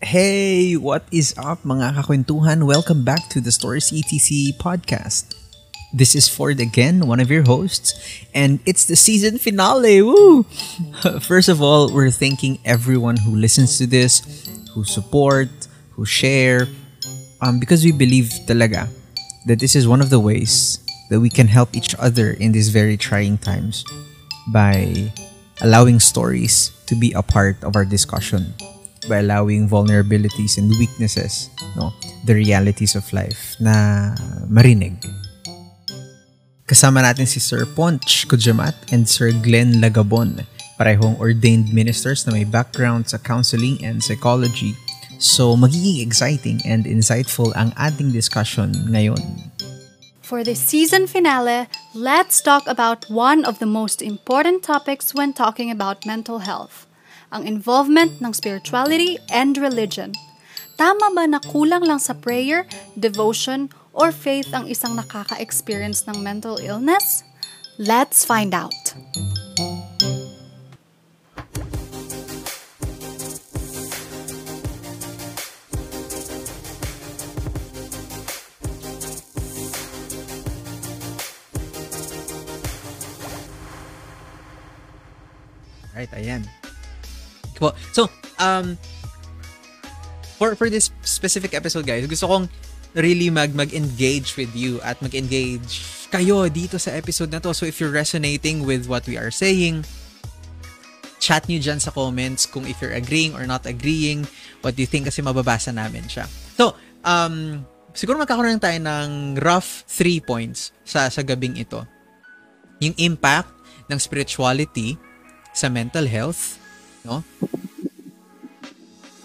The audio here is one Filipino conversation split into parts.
Hey, what is up mga kakwentuhan? Welcome back to the Stories ETC podcast. This is Ford again, one of your hosts, and it's the season finale. Woo! First of all, we're thanking everyone who listens to this, who support, who share, um, because we believe talaga that this is one of the ways that we can help each other in these very trying times by allowing stories to be a part of our discussion by allowing vulnerabilities and weaknesses no the realities of life na marinig Kasama natin si Sir Ponch Kujamat and Sir Glenn Lagabon, parehong ordained ministers na may background sa counseling and psychology. So, magiging exciting and insightful ang ating discussion ngayon. For the season finale, let's talk about one of the most important topics when talking about mental health, ang involvement ng spirituality and religion. Tama ba na kulang lang sa prayer, devotion, or faith ang isang nakaka-experience ng mental illness? Let's find out. Right, ayan. Po. So, um, for for this specific episode, guys, gusto kong really mag mag-engage with you at mag-engage kayo dito sa episode na to. So, if you're resonating with what we are saying, chat nyo dyan sa comments kung if you're agreeing or not agreeing, what do you think kasi mababasa namin siya. So, um, siguro magkakaroon tayo ng rough three points sa, sa gabing ito. Yung impact ng spirituality sa mental health, no?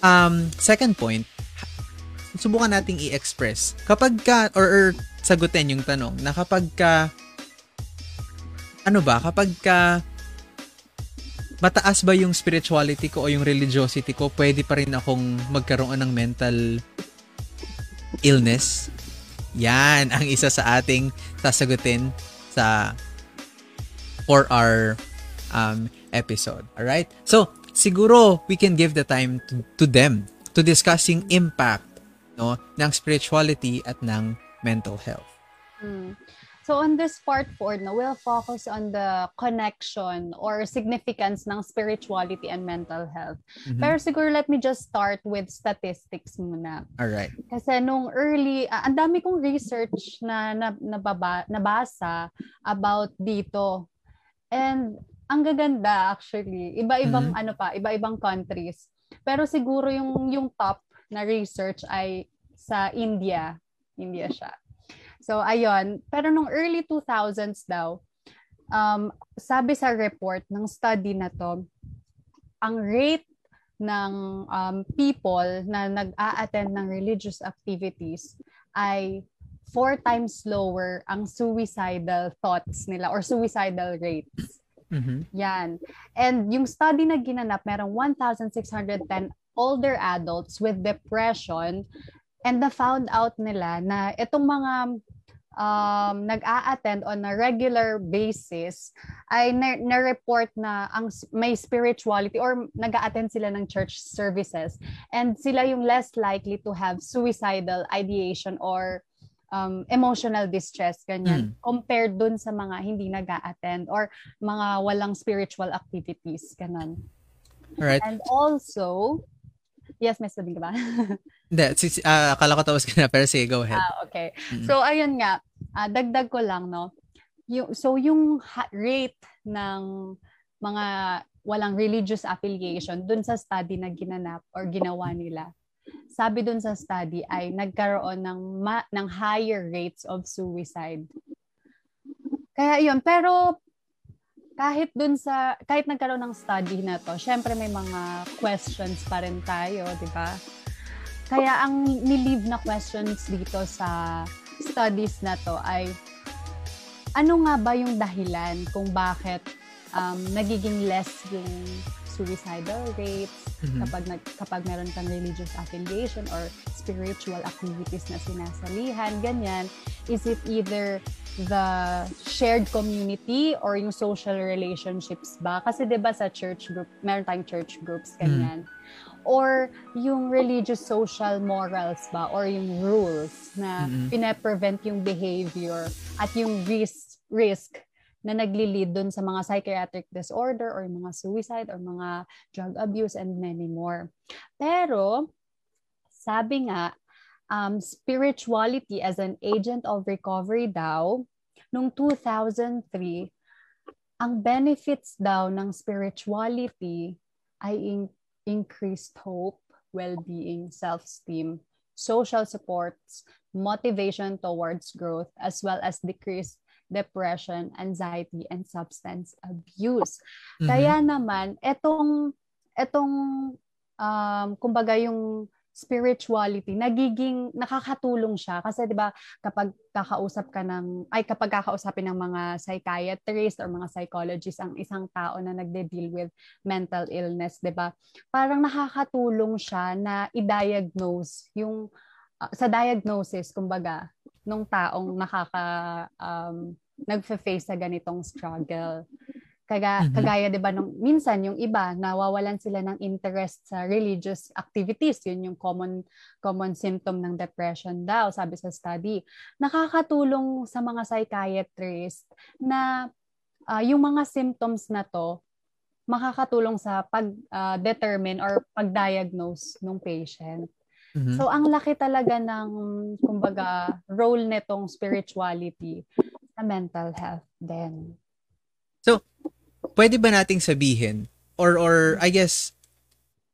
Um, second point, subukan nating i-express. Kapag ka, or, or sagutin yung tanong, na kapag ka, ano ba, kapag ka, mataas ba yung spirituality ko o yung religiosity ko, pwede pa rin akong magkaroon ng mental illness? Yan ang isa sa ating sasagutin sa for our um, episode. Alright? So, siguro we can give the time to, to them to discussing impact no ng spirituality at ng mental health. Mm. So on this part 4, no, we'll focus on the connection or significance ng spirituality and mental health. Mhm. Pero siguro let me just start with statistics muna. Alright. Kasi nung early, ah, ang dami kong research na, na nababa, nabasa about dito. And ang gaganda actually. Iba-ibang Mhm. ano pa, iba-ibang countries. Pero siguro yung yung top na research ay sa India. India siya. So ayun, pero nung early 2000s daw, um, sabi sa report ng study na to, ang rate ng um, people na nag-a-attend ng religious activities ay four times lower ang suicidal thoughts nila or suicidal rates. Mhm. Yan. And yung study na ginanap, merong 1,610 older adults with depression and na found out nila na itong mga um, nag-a-attend on a regular basis ay na- na-report na ang may spirituality or nag-a-attend sila ng church services and sila yung less likely to have suicidal ideation or um, emotional distress, ganyan, compared dun sa mga hindi nag-a-attend or mga walang spiritual activities, ganun. Alright. And also, yes, may sabihin ka ba? Hindi, si, ah, akala ko tapos ka na, pero sige, go ahead. ah, okay. Mm. So, ayun nga, ah, dagdag ko lang, no? Yung, so, yung rate ng mga walang religious affiliation dun sa study na ginanap or ginawa nila, sabi dun sa study ay nagkaroon ng, ma- ng higher rates of suicide. Kaya yun, pero kahit dun sa, kahit nagkaroon ng study na to, syempre may mga questions pa rin tayo, di ba? Kaya ang nilive na questions dito sa studies na to ay ano nga ba yung dahilan kung bakit um, nagiging less yung suicidal rates Mhm. kapag nag, kapag meron kang religious affiliation or spiritual activities na sinasalihan, ganyan. Is it either the shared community or yung social relationships ba? Kasi 'di ba sa church group, meron tayong church groups ganyan. or yung religious social morals ba or yung rules na Mm-mm. pine-prevent yung behavior at yung risk risk na nagli-lead dun sa mga psychiatric disorder or mga suicide or mga drug abuse and many more. Pero sabi nga um, spirituality as an agent of recovery daw nung 2003 ang benefits daw ng spirituality ay in- increased hope, well-being, self-esteem, social supports, motivation towards growth, as well as decreased depression, anxiety, and substance abuse. Mhm. Kaya naman, etong, etong, um, kumbaga yung spirituality, nagiging, nakakatulong siya. Kasi di ba kapag kakausap ka ng, ay kapag kakausapin ng mga psychiatrist or mga psychologist ang isang tao na nagde-deal with mental illness, di ba? Parang nakakatulong siya na i-diagnose yung, uh, sa diagnosis, kumbaga, nung taong nakaka, um, nagfe-face sa ganitong struggle. Kaga, Mhm. Kagaya 'di ba nung minsan yung iba nawawalan sila ng interest sa religious activities, yun yung common common symptom ng depression daw sabi sa study. Nakakatulong sa mga psychiatrist na ah, yung mga symptoms na to makakatulong sa pag-determine or pag-diagnose ng patient. Mhm. So ang laki talaga ng kumbaga role nitong spirituality sa mental health din. pwede ba nating sabihin or or I guess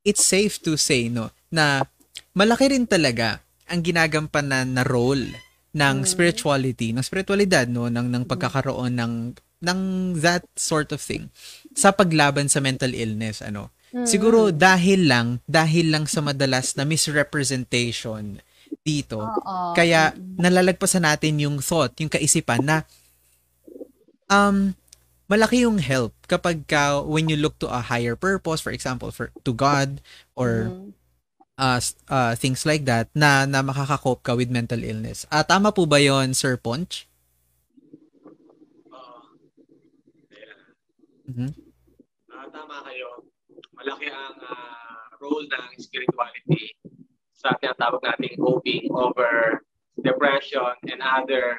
it's safe to say no na malaki rin talaga ang ginagampanan na role ng Mm. spirituality, ng spiritualidad no ng ng pagkakaroon ng ng that sort of thing sa paglaban sa mental illness ano. Siguro dahil lang dahil lang sa madalas na misrepresentation dito. Oo. Kaya nalalagpasan natin yung thought, yung kaisipan na um malaki yung help kapag ka when you look to a higher purpose, for example, for to God or Mm. uh, uh, things like that na na makakakope ka with mental illness. Ah, tama po ba 'yon, Sir Ponch? Mhm. Ah, tama kayo. Malaki ang ah, role ng spirituality sa tinatawag nating coping over depression and other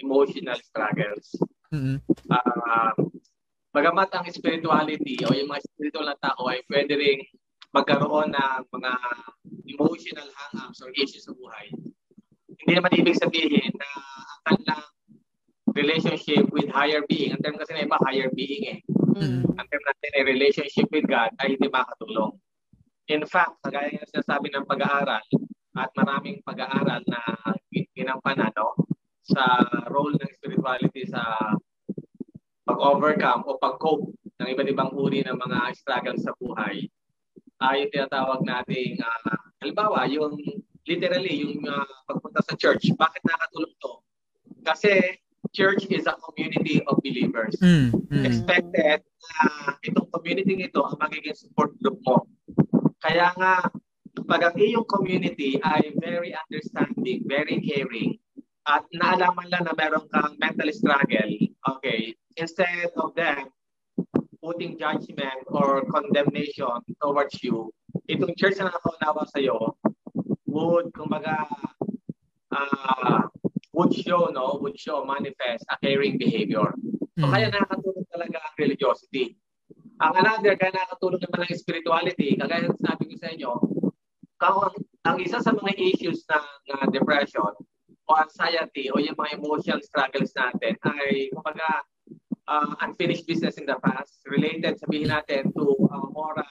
emotional struggles. Mhm. Ah, bagamat ang spirituality o yung mga spiritual na tao ay pwede ring magkaroon ng mga emotional hang-ups or issues sa buhay. Hindi naman ibig sabihin na ang kanilang relationship with higher being, ang term kasi na iba, higher being eh, Mm. ang term natin ay relationship with God ay hindi makatulong. In fact, kagaya ng sinasabi ng pag-aaral at maraming pag-aaral na ginampanan no, sa role ng spirituality sa pag-overcome o pag-cope ng iba't ibang uri ng mga struggle sa buhay ay tinatawag nating ah, halimbawa yung literally yung ah, pagpunta sa church bakit nakatulong to kasi church is a community of believers Mm, mm. expected na itong community ito ang magiging support group mo. Kaya nga, pag ang iyong community ay very understanding, very caring, at naalaman lang na meron kang mental struggle, okay, instead of them putting judgment or condemnation towards you, itong church na nakaunawa sa'yo would, kumbaga, ah would show, no, would show, manifest a caring behavior. So Mm. kaya nakakatulong talaga ang religiosity. Ang another, kaya nakakatulong naman ang spirituality, kagaya ng sabi ko sa inyo, ang isa sa mga issues ng uh, depression o anxiety o yung mga emotional struggles natin ay kumbaga uh, unfinished business in the past related sabihin natin to uh, moral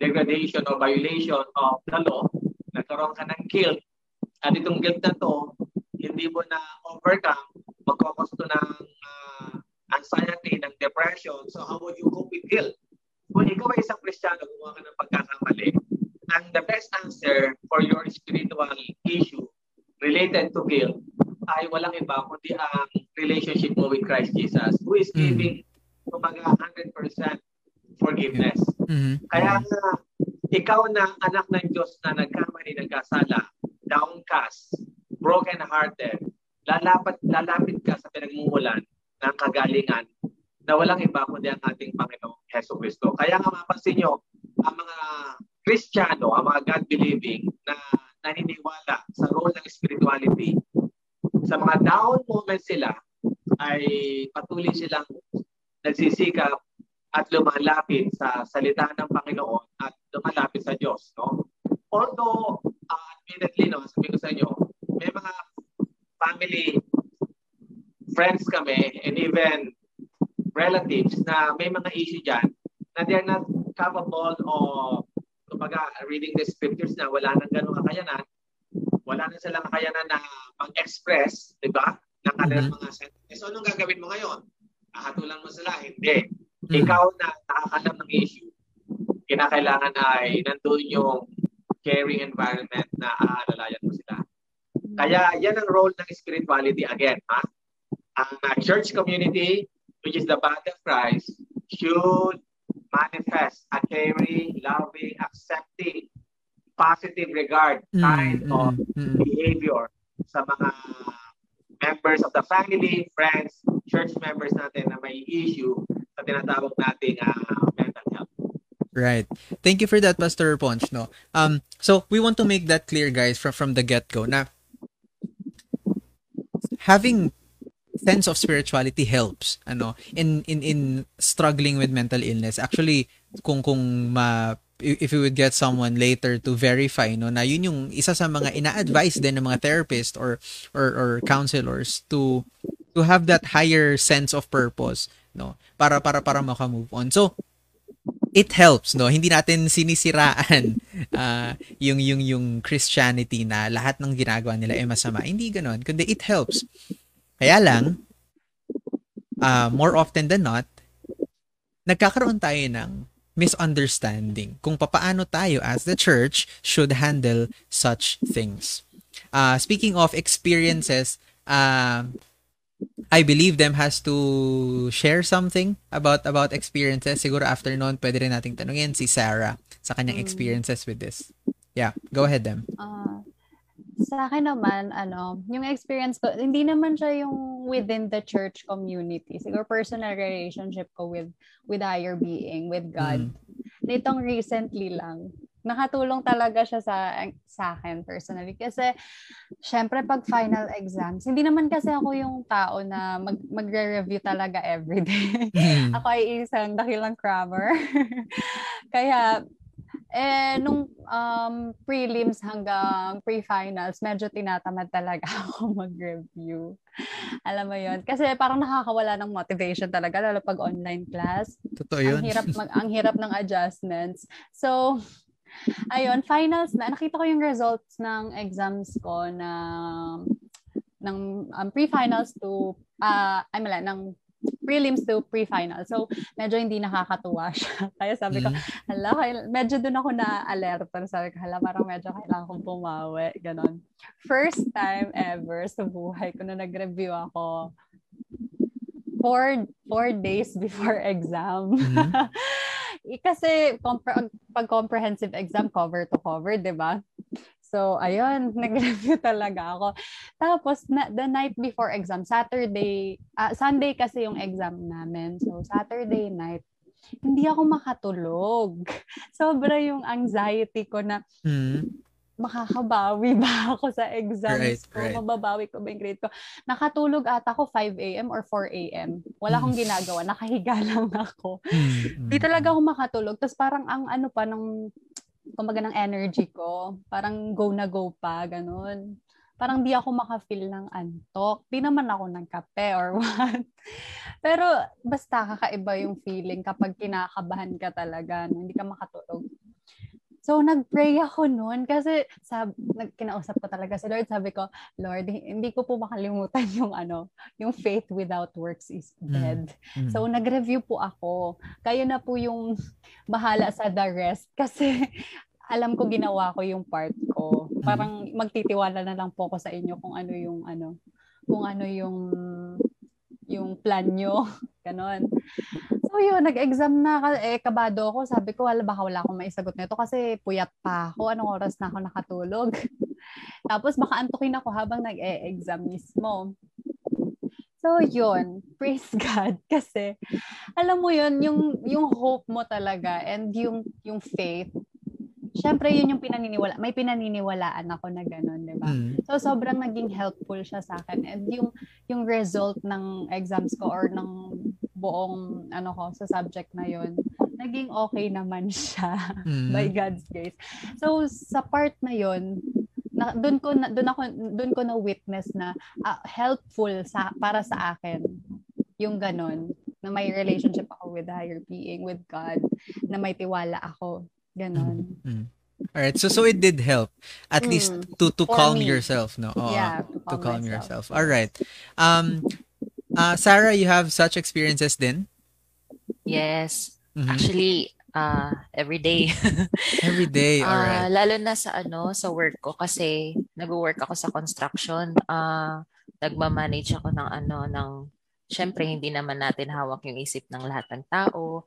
degradation or violation of the law nagkaroon ka ng guilt at itong guilt na to hindi mo na overcome magkakos to ng uh, anxiety, ng depression. So how would you cope with guilt? Kung ikaw ay isang Kristiyano, gumawa ka ng pagkakamali, ang the best answer for your spiritual issue related to guilt ay walang iba kundi ang relationship mo with Christ Jesus who is Mm. giving kumbaga 100% forgiveness. Mhm. Kaya nga, ikaw na anak ng Diyos na nagkamali, nagkasala, downcast, broken-hearted, lalapit, lalapit ka sa pinagmumulan ng kagalingan na walang iba kundi ang ating Panginoong Heso Kristo. Kaya nga mapansin nyo, ang mga Kristiyano, ang mga God-believing na naniniwala sa role ng spirituality, sa mga down moments sila, ay patuloy silang nagsisikap at lumalapit sa salita ng Panginoon at lumalapit sa Diyos. No? Although, uh, admittedly, no, sabi ko sa inyo, may mga family friends kami and even relatives na may mga issue dyan na they're not capable of kumbaga, reading the scriptures na wala nang ganung kakayanan, wala na silang kakayanan na mag-express, di ba? Ng kanilang mm-hmm. mga sentences. So, anong gagawin mo ngayon? Kahatulan mo sila? Hindi. Mm-hmm. Ikaw na nakakalam ng issue, kinakailangan ay nandun yung caring environment na aalalayan mo sila. Kaya yan ang role ng spirituality again. Ha? Ang uh, church community, which is the body of Christ, should manifest a caring, loving, accepting, positive regard mm, kind mm, of mm, behavior sa mga members of the family, friends, church members natin na may issue sa tinatawag nating uh, mental health. Right. Thank you for that, Pastor Ponch. No. Um. So we want to make that clear, guys, from from the get go. Na having sense of spirituality helps ano in in in struggling with mental illness. Actually kung kung ma if you would get someone later to verify no na yun yung isa sa mga ina-advise din ng mga therapist or or or counselors to to have that higher sense of purpose no para para para maka-move on. So it helps no? Hindi natin sinisiraan uh, yung yung yung Christianity na lahat ng ginagawa nila ay masama. Hindi ganoon kundi it helps. Kaya lang, uh, more often than not, nagkakaroon tayo ng misunderstanding kung papaano tayo as the church should handle such things. Uh, speaking of experiences, uh, I believe them has to share something about about experiences. Siguro after noon, pwede rin nating tanungin si Sarah sa kanyang mm. experiences with this. Yeah, go ahead them. Uh, sa akin naman, ano, yung experience ko, hindi naman siya yung within the church community. Siguro personal relationship ko with with higher being, with God. Mm. Nitong recently lang, nakatulong talaga siya sa sa akin personally kasi syempre pag final exams hindi naman kasi ako yung tao na mag magre-review talaga everyday mm. ako ay isang dakilang crammer kaya eh, nung um, prelims hanggang pre-finals, medyo tinatamad talaga ako mag-review. Alam mo yon Kasi parang nakakawala ng motivation talaga, lalo pag online class. Totoo yun. Ang hirap, mag, ang hirap ng adjustments. So, ayun, finals na. Nakita ko yung results ng exams ko na ng um, pre-finals to, uh, ay mala, ng prelims to pre-final. So, medyo hindi nakakatuwa siya. Kaya sabi ko, mm-hmm. hala, medyo doon ako na-alerta. Sabi ko, hala, parang medyo kailangan kong pumawi. Ganon. First time ever sa buhay ko na nag-review ako four, four days before exam. Mm-hmm. Kasi compre- pag comprehensive exam, cover to cover, di ba? So, ayun, nag-review talaga ako. Tapos, na, the night before exam, Saturday, uh, Sunday kasi yung exam namin. So, Saturday night, hindi ako makatulog. Sobra yung anxiety ko na, mm makakabawi ba ako sa exams right, ko? Right. Mababawi ko ba yung grade ko? Nakatulog ata ako 5 a.m. or 4 a.m. Wala akong ginagawa. Nakahiga lang ako. Hindi mm talaga ako makatulog. Tapos parang ang ano pa, ng kumbaga ng energy ko, parang go na go pa, ganun. Parang di ako maka-feel ng antok. Di naman ako nagkape or what. Pero basta kakaiba yung feeling kapag kinakabahan ka talaga, no? hindi ka makatulog. So, nag-pray ako noon kasi sab kinausap ko talaga si Lord. Sabi ko, Lord, hindi ko po makalimutan yung ano, yung faith without works is mm, dead. Mm. Mm. So, nag-review po ako. Kayo na po yung bahala sa the rest kasi alam ko ginawa ko yung part ko. Mm. Parang magtitiwala na lang po ako sa inyo kung ano yung ano, kung ano yung yung plan nyo. Ganon. So yun, nag-exam na, eh, kabado ako. Sabi ko, wala, baka wala akong maisagot nito kasi puyat pa ako. Anong oras na ako nakatulog? Tapos baka antukin ako habang nag-e-exam mismo. So yun, praise God kasi alam mo yun, yung yung hope mo talaga and yung yung faith syempre yun yung pinaniniwala, may pinaniniwalaan ako na gano'n, di ba? Mm. So sobrang naging helpful siya sa akin. And yung yung result ng exams ko or ng buong ano ko sa subject na yun, naging okay naman siya Mm. by God's grace. So sa part na yun, na, doon ko na doon ako doon ko na witness na ah, helpful sa para sa akin yung ganon na may relationship ako with the higher being with God na may tiwala ako ganon Mm. All right. So so it did help at Mm. least to to For calm me. yourself, no? Oo, yeah to calm myself. yourself. All right. Um uh Sarah, you have such experiences din? Yes. Mhm. Actually, uh, every day. Every day. All Ah, right. lalo na sa ano, sa work ko kasi nag-work ako sa construction. Ah, nagma-manage ako ng ano ng Syempre, hindi naman natin hawak yung isip ng lahat ng tao.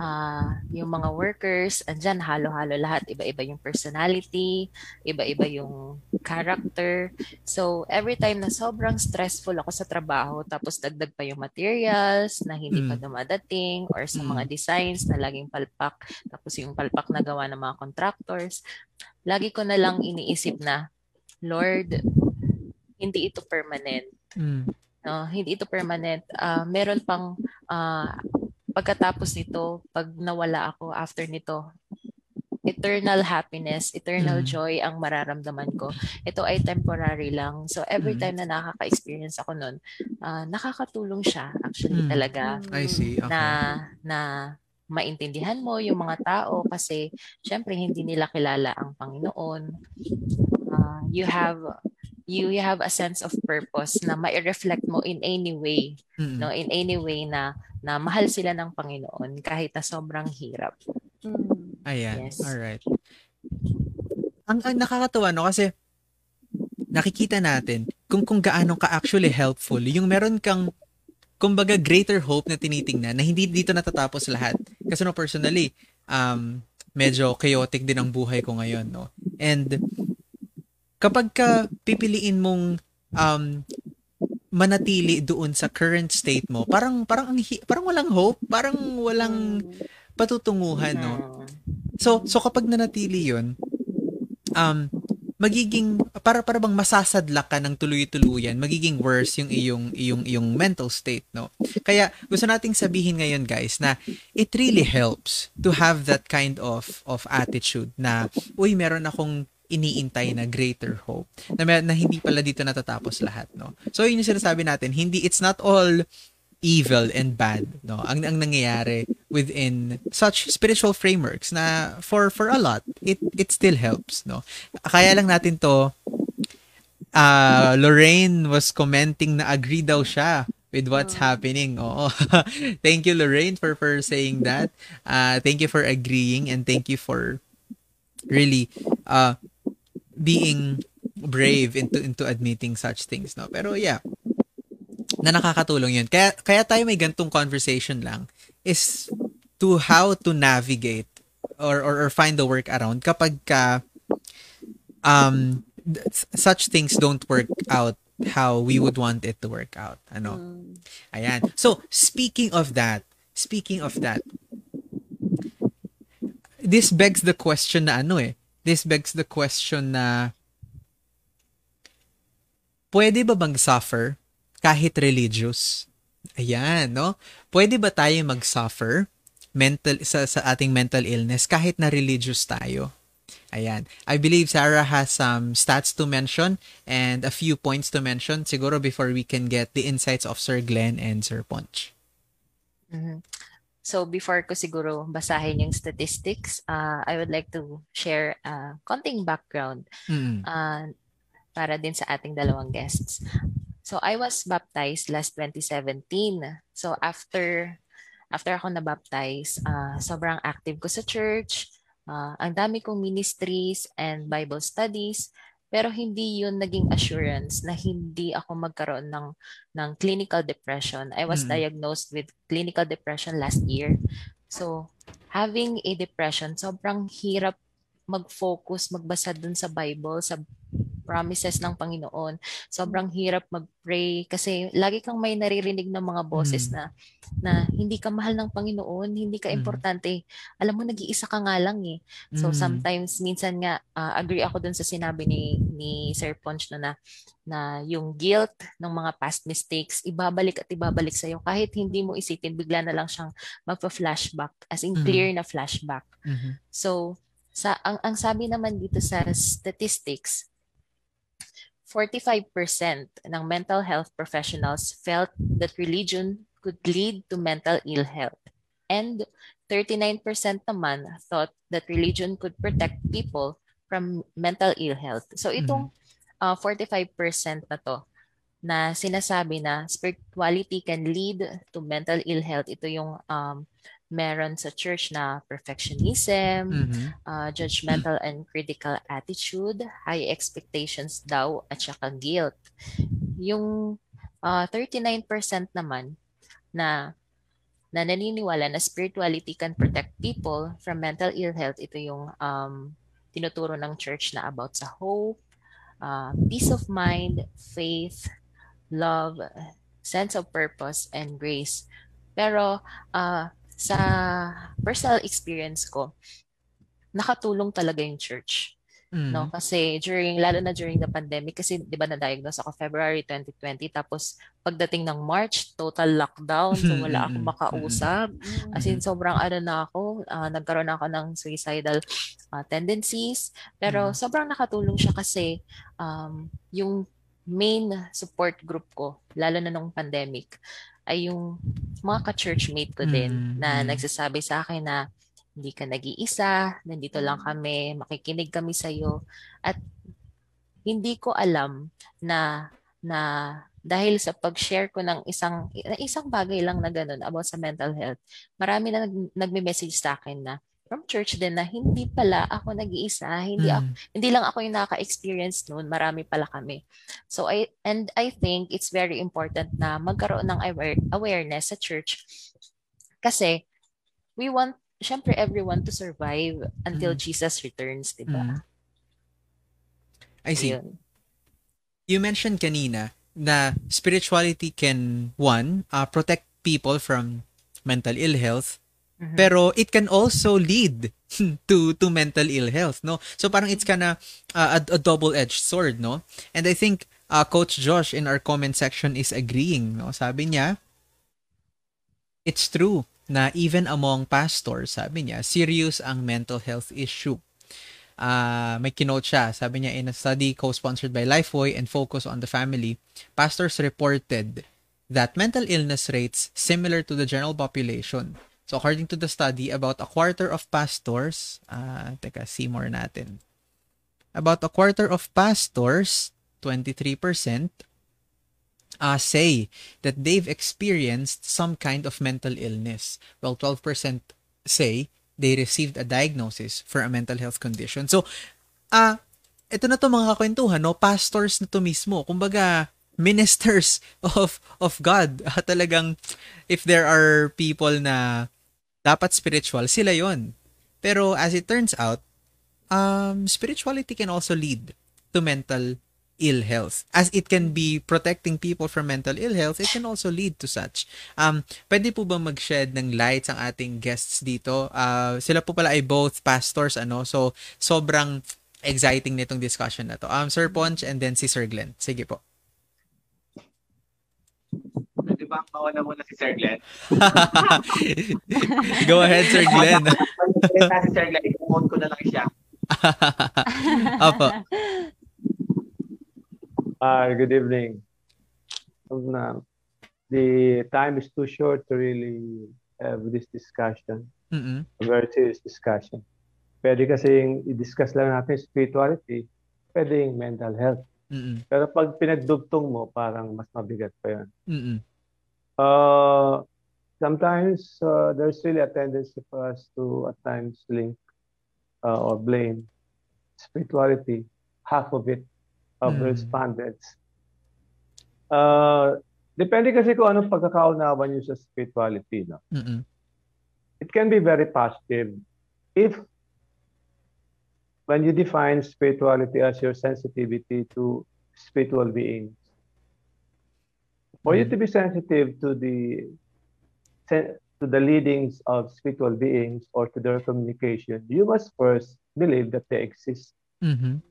Ah, yung mga workers, andyan, halo-halo lahat. Iba-iba yung personality, iba-iba yung character. So, every time na sobrang stressful ako sa trabaho, tapos dagdag pa yung materials na hindi pa Mm. dumadating, or sa mga designs na laging palpak, tapos yung palpak na gawa ng mga contractors, lagi ko na lang iniisip na, Lord, hindi ito permanent Mm. No hindi ito permanent Ah, meron pang ah, pagkatapos nito pag nawala ako after nito eternal happiness eternal Mm. joy ang mararamdaman ko ito ay temporary lang so every Mm. time na nakaka-experience ako nun ah, nakakatulong siya actually Mm. talaga I see. Okay. na na maintindihan mo yung mga tao kasi syempre hindi nila kilala ang Panginoon. Ah, you have you you have a sense of purpose na mai-reflect mo in any way, Mm. no, in any way na na mahal sila ng Panginoon kahit na sobrang hirap. Mm. Ayan. Yes. All right. Ang, ang nakakatuwa no kasi nakikita natin kung kung gaano ka actually helpful yung meron kang kumbaga greater hope na tinitingnan na hindi dito natatapos lahat. Kasi no personally, um medyo chaotic din ang buhay ko ngayon, no. And kapag ka pipiliin mong um manatili doon sa current state mo, parang parang ang parang walang hope, parang walang patutunguhan, no. So, so kapag nanatili 'yon, um magiging para para bang masasadlak ka ng tuloy-tuluyan, magiging worse yung iyong iyong iyong mental state, no. Kaya gusto nating sabihin ngayon, guys, na it really helps to have that kind of of attitude na uy, meron akong iniintay na greater hope na, mer- na hindi pala dito natatapos lahat no so yun yung sinasabi natin hindi it's not all evil and bad no ang ang nangyayari within such spiritual frameworks na for for a lot it it still helps no kaya lang natin to uh, Lorraine was commenting na agree daw siya with what's happening. Oo. thank you Lorraine for for saying that. Uh, thank you for agreeing and thank you for really uh being brave into into admitting such things no? Pero yeah. Na nakakatulong yun. Kaya kaya tayo may gantong conversation lang is to how to navigate or or, or find the work around. Kapag ka um such things don't work out how we would want it to work out ano? Ayan. So speaking of that speaking of that this begs the question na ano eh this begs the question na pwede ba mag-suffer kahit religious? Ayan, no? Pwede ba tayo mag-suffer mental sa, sa ating mental illness kahit na religious tayo? Ayan. I believe Sarah has some stats to mention and a few points to mention siguro before we can get the insights of Sir Glenn and Sir Ponch. Mhm. So before ko siguro basahin yung statistics, uh, I would like to share uh, konting background Mm. uh, para din sa ating dalawang guests. So I was baptized last 2017. So after after ako na-baptize, uh, sobrang active ko sa church. Uh, ang dami kong ministries and Bible studies. Pero hindi yun naging assurance na hindi ako magkaroon ng, ng clinical depression. I was Mm. diagnosed with clinical depression last year. So, having a depression, sobrang hirap mag-focus, magbasa dun sa Bible, sa promises ng Panginoon. Sobrang hirap mag-pray kasi lagi kang may naririnig ng mga boses Mm. na na hindi ka mahal ng Panginoon, hindi ka Mm. importante. Alam mo nag-iisa ka nga lang eh. So Mm. sometimes minsan nga ah, agree ako dun sa sinabi ni ni Sir Ponch no na na yung guilt ng mga past mistakes ibabalik at ibabalik sa iyo kahit hindi mo isipin bigla na lang siyang magpa-flashback as in Mm. clear na flashback. Mhm. So sa ang ang sabi naman dito sa statistics 45% ng mental health professionals felt that religion could lead to mental ill health. And 39% naman thought that religion could protect people from mental ill health. So itong uh, 45% na to na sinasabi na spirituality can lead to mental ill health. Ito yung um, meron sa church na perfectionism, Mhm. uh, judgmental and critical attitude, high expectations daw, at saka guilt. Yung uh, 39% naman na na naniniwala na spirituality can protect people from mental ill health, ito yung um, tinuturo ng church na about sa hope, uh, peace of mind, faith, love, sense of purpose, and grace. Pero uh, sa personal experience ko, nakatulong talaga yung church. Mm. No? Kasi during, lalo na during the pandemic, kasi di ba na-diagnose ako February 2020, tapos pagdating ng March, total lockdown, so wala akong makausap. As in, sobrang ano na ako, ah, nagkaroon ako ng suicidal ah, tendencies. Pero Mm. sobrang nakatulong siya kasi um, yung main support group ko, lalo na nung pandemic, ay yung mga ka-churchmate ko din Mm, na mm. nagsasabi sa akin na hindi ka nag-iisa, nandito lang Mm. kami, makikinig kami sa iyo at hindi ko alam na na dahil sa pag-share ko ng isang isang bagay lang na ganun about sa mental health, marami na nag, nagme-message sa akin na from church din na hindi pala ako nag-iisa, hindi ako, Mm. hindi lang ako yung naka-experience noon, marami pala kami. So I and I think it's very important na magkaroon ng aware, awareness sa church kasi we want syempre everyone to survive until Mm. Jesus returns, 'di ba? Mm. I see. Ayun. You mentioned kanina na spirituality can one uh, protect people from mental ill health Mhm. pero it can also lead to to mental ill health no so parang it's kind of uh, a, a double edged sword no and i think uh, coach Josh in our comment section is agreeing no sabi niya it's true na even among pastors sabi niya serious ang mental health issue uh, may kinote siya. Sabi niya, in a study co-sponsored by Lifeway and Focus on the Family, pastors reported that mental illness rates similar to the general population. So according to the study, about a quarter of pastors, uh, teka, see more natin. About a quarter of pastors, 23%, uh, say that they've experienced some kind of mental illness, while 12% say they received a diagnosis for a mental health condition. So, ah, ito na to mga kakwentuhan, no? Pastors na to mismo. Kumbaga, ministers of of God. Ah, talagang, if there are people na dapat spiritual, sila yon. Pero as it turns out, um, spirituality can also lead to mental ill health. As it can be protecting people from mental ill health, it can also lead to such. Um, pwede po ba mag-shed ng lights ang ating guests dito? Uh, sila po pala ay both pastors, ano? So, sobrang exciting nitong discussion na to. Um, Sir Ponch and then si Sir Glenn. Sige po. Ba mauna muna si Sir Glenn? Go ahead, Sir Glenn. Si Sir Glenn, i-promote ko na lang siya. Apo. Hi, good evening. Um, uh, the time is too short to really have this discussion, Mm-mm. a very serious discussion. Pwede kasing i-discuss lang natin spirituality, pwede yung mental health. Mm-mm. Pero pag pinagdugtong mo, parang mas mabigat pa yan. Mm-mm. Uh, sometimes uh, there's really a tendency for us to at times link uh, or blame spirituality, half of it, of Mm. respondents. Uh, depende kasi kung anong pagkakaunawa niyo sa spirituality. No? Mm-mm. It can be very positive if when you define spirituality as your sensitivity to spiritual beings, for you to be sensitive to the sen- to the leadings of spiritual beings or to their communication, you must first believe that they exist. Mhm.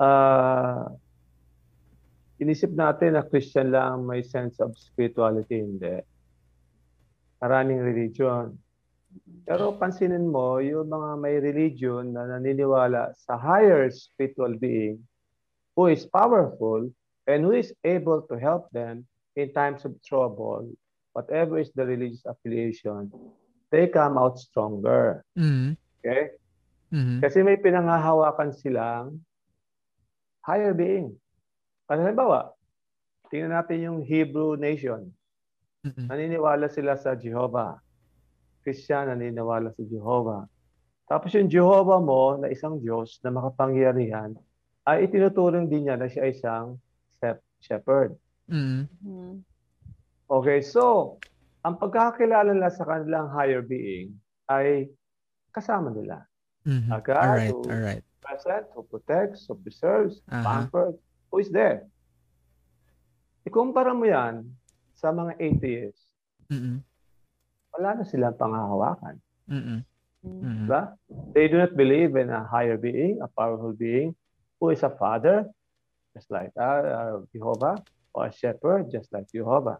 Ah, inisip natin na Christian lang may sense of spirituality, hindi. Maraming religion. Pero pansinin mo, yung mga may religion na naniniwala sa higher spiritual being who is powerful and who is able to help them in times of trouble, whatever is the religious affiliation, they come out stronger. Mhm. Okay? Mhm. Kasi may pinangahawakan silang higher being. Halimbawa, tingnan natin yung Hebrew nation. Mhm. Naniniwala sila sa Jehovah. Christian naniniwala sa Jehovah. Tapos yung Jehovah mo na isang Diyos na makapangyarihan ay itinuturing din niya na siya isang shepherd. Mhm. Mhm. Okay, so ang pagkakakilala nila sa kanilang higher being ay kasama nila. Mhm. Okay, All right, so- all right. present, who protects, who preserves, Aha. pampered, who is there. Ikumpara mo yan sa mga atheists, Mhm. wala na silang panghahawakan. Mhm. Mhm. Mhm. Diba? They do not believe in a higher being, a powerful being, who is a father, just like uh, Jehovah, or a shepherd, just like Jehovah.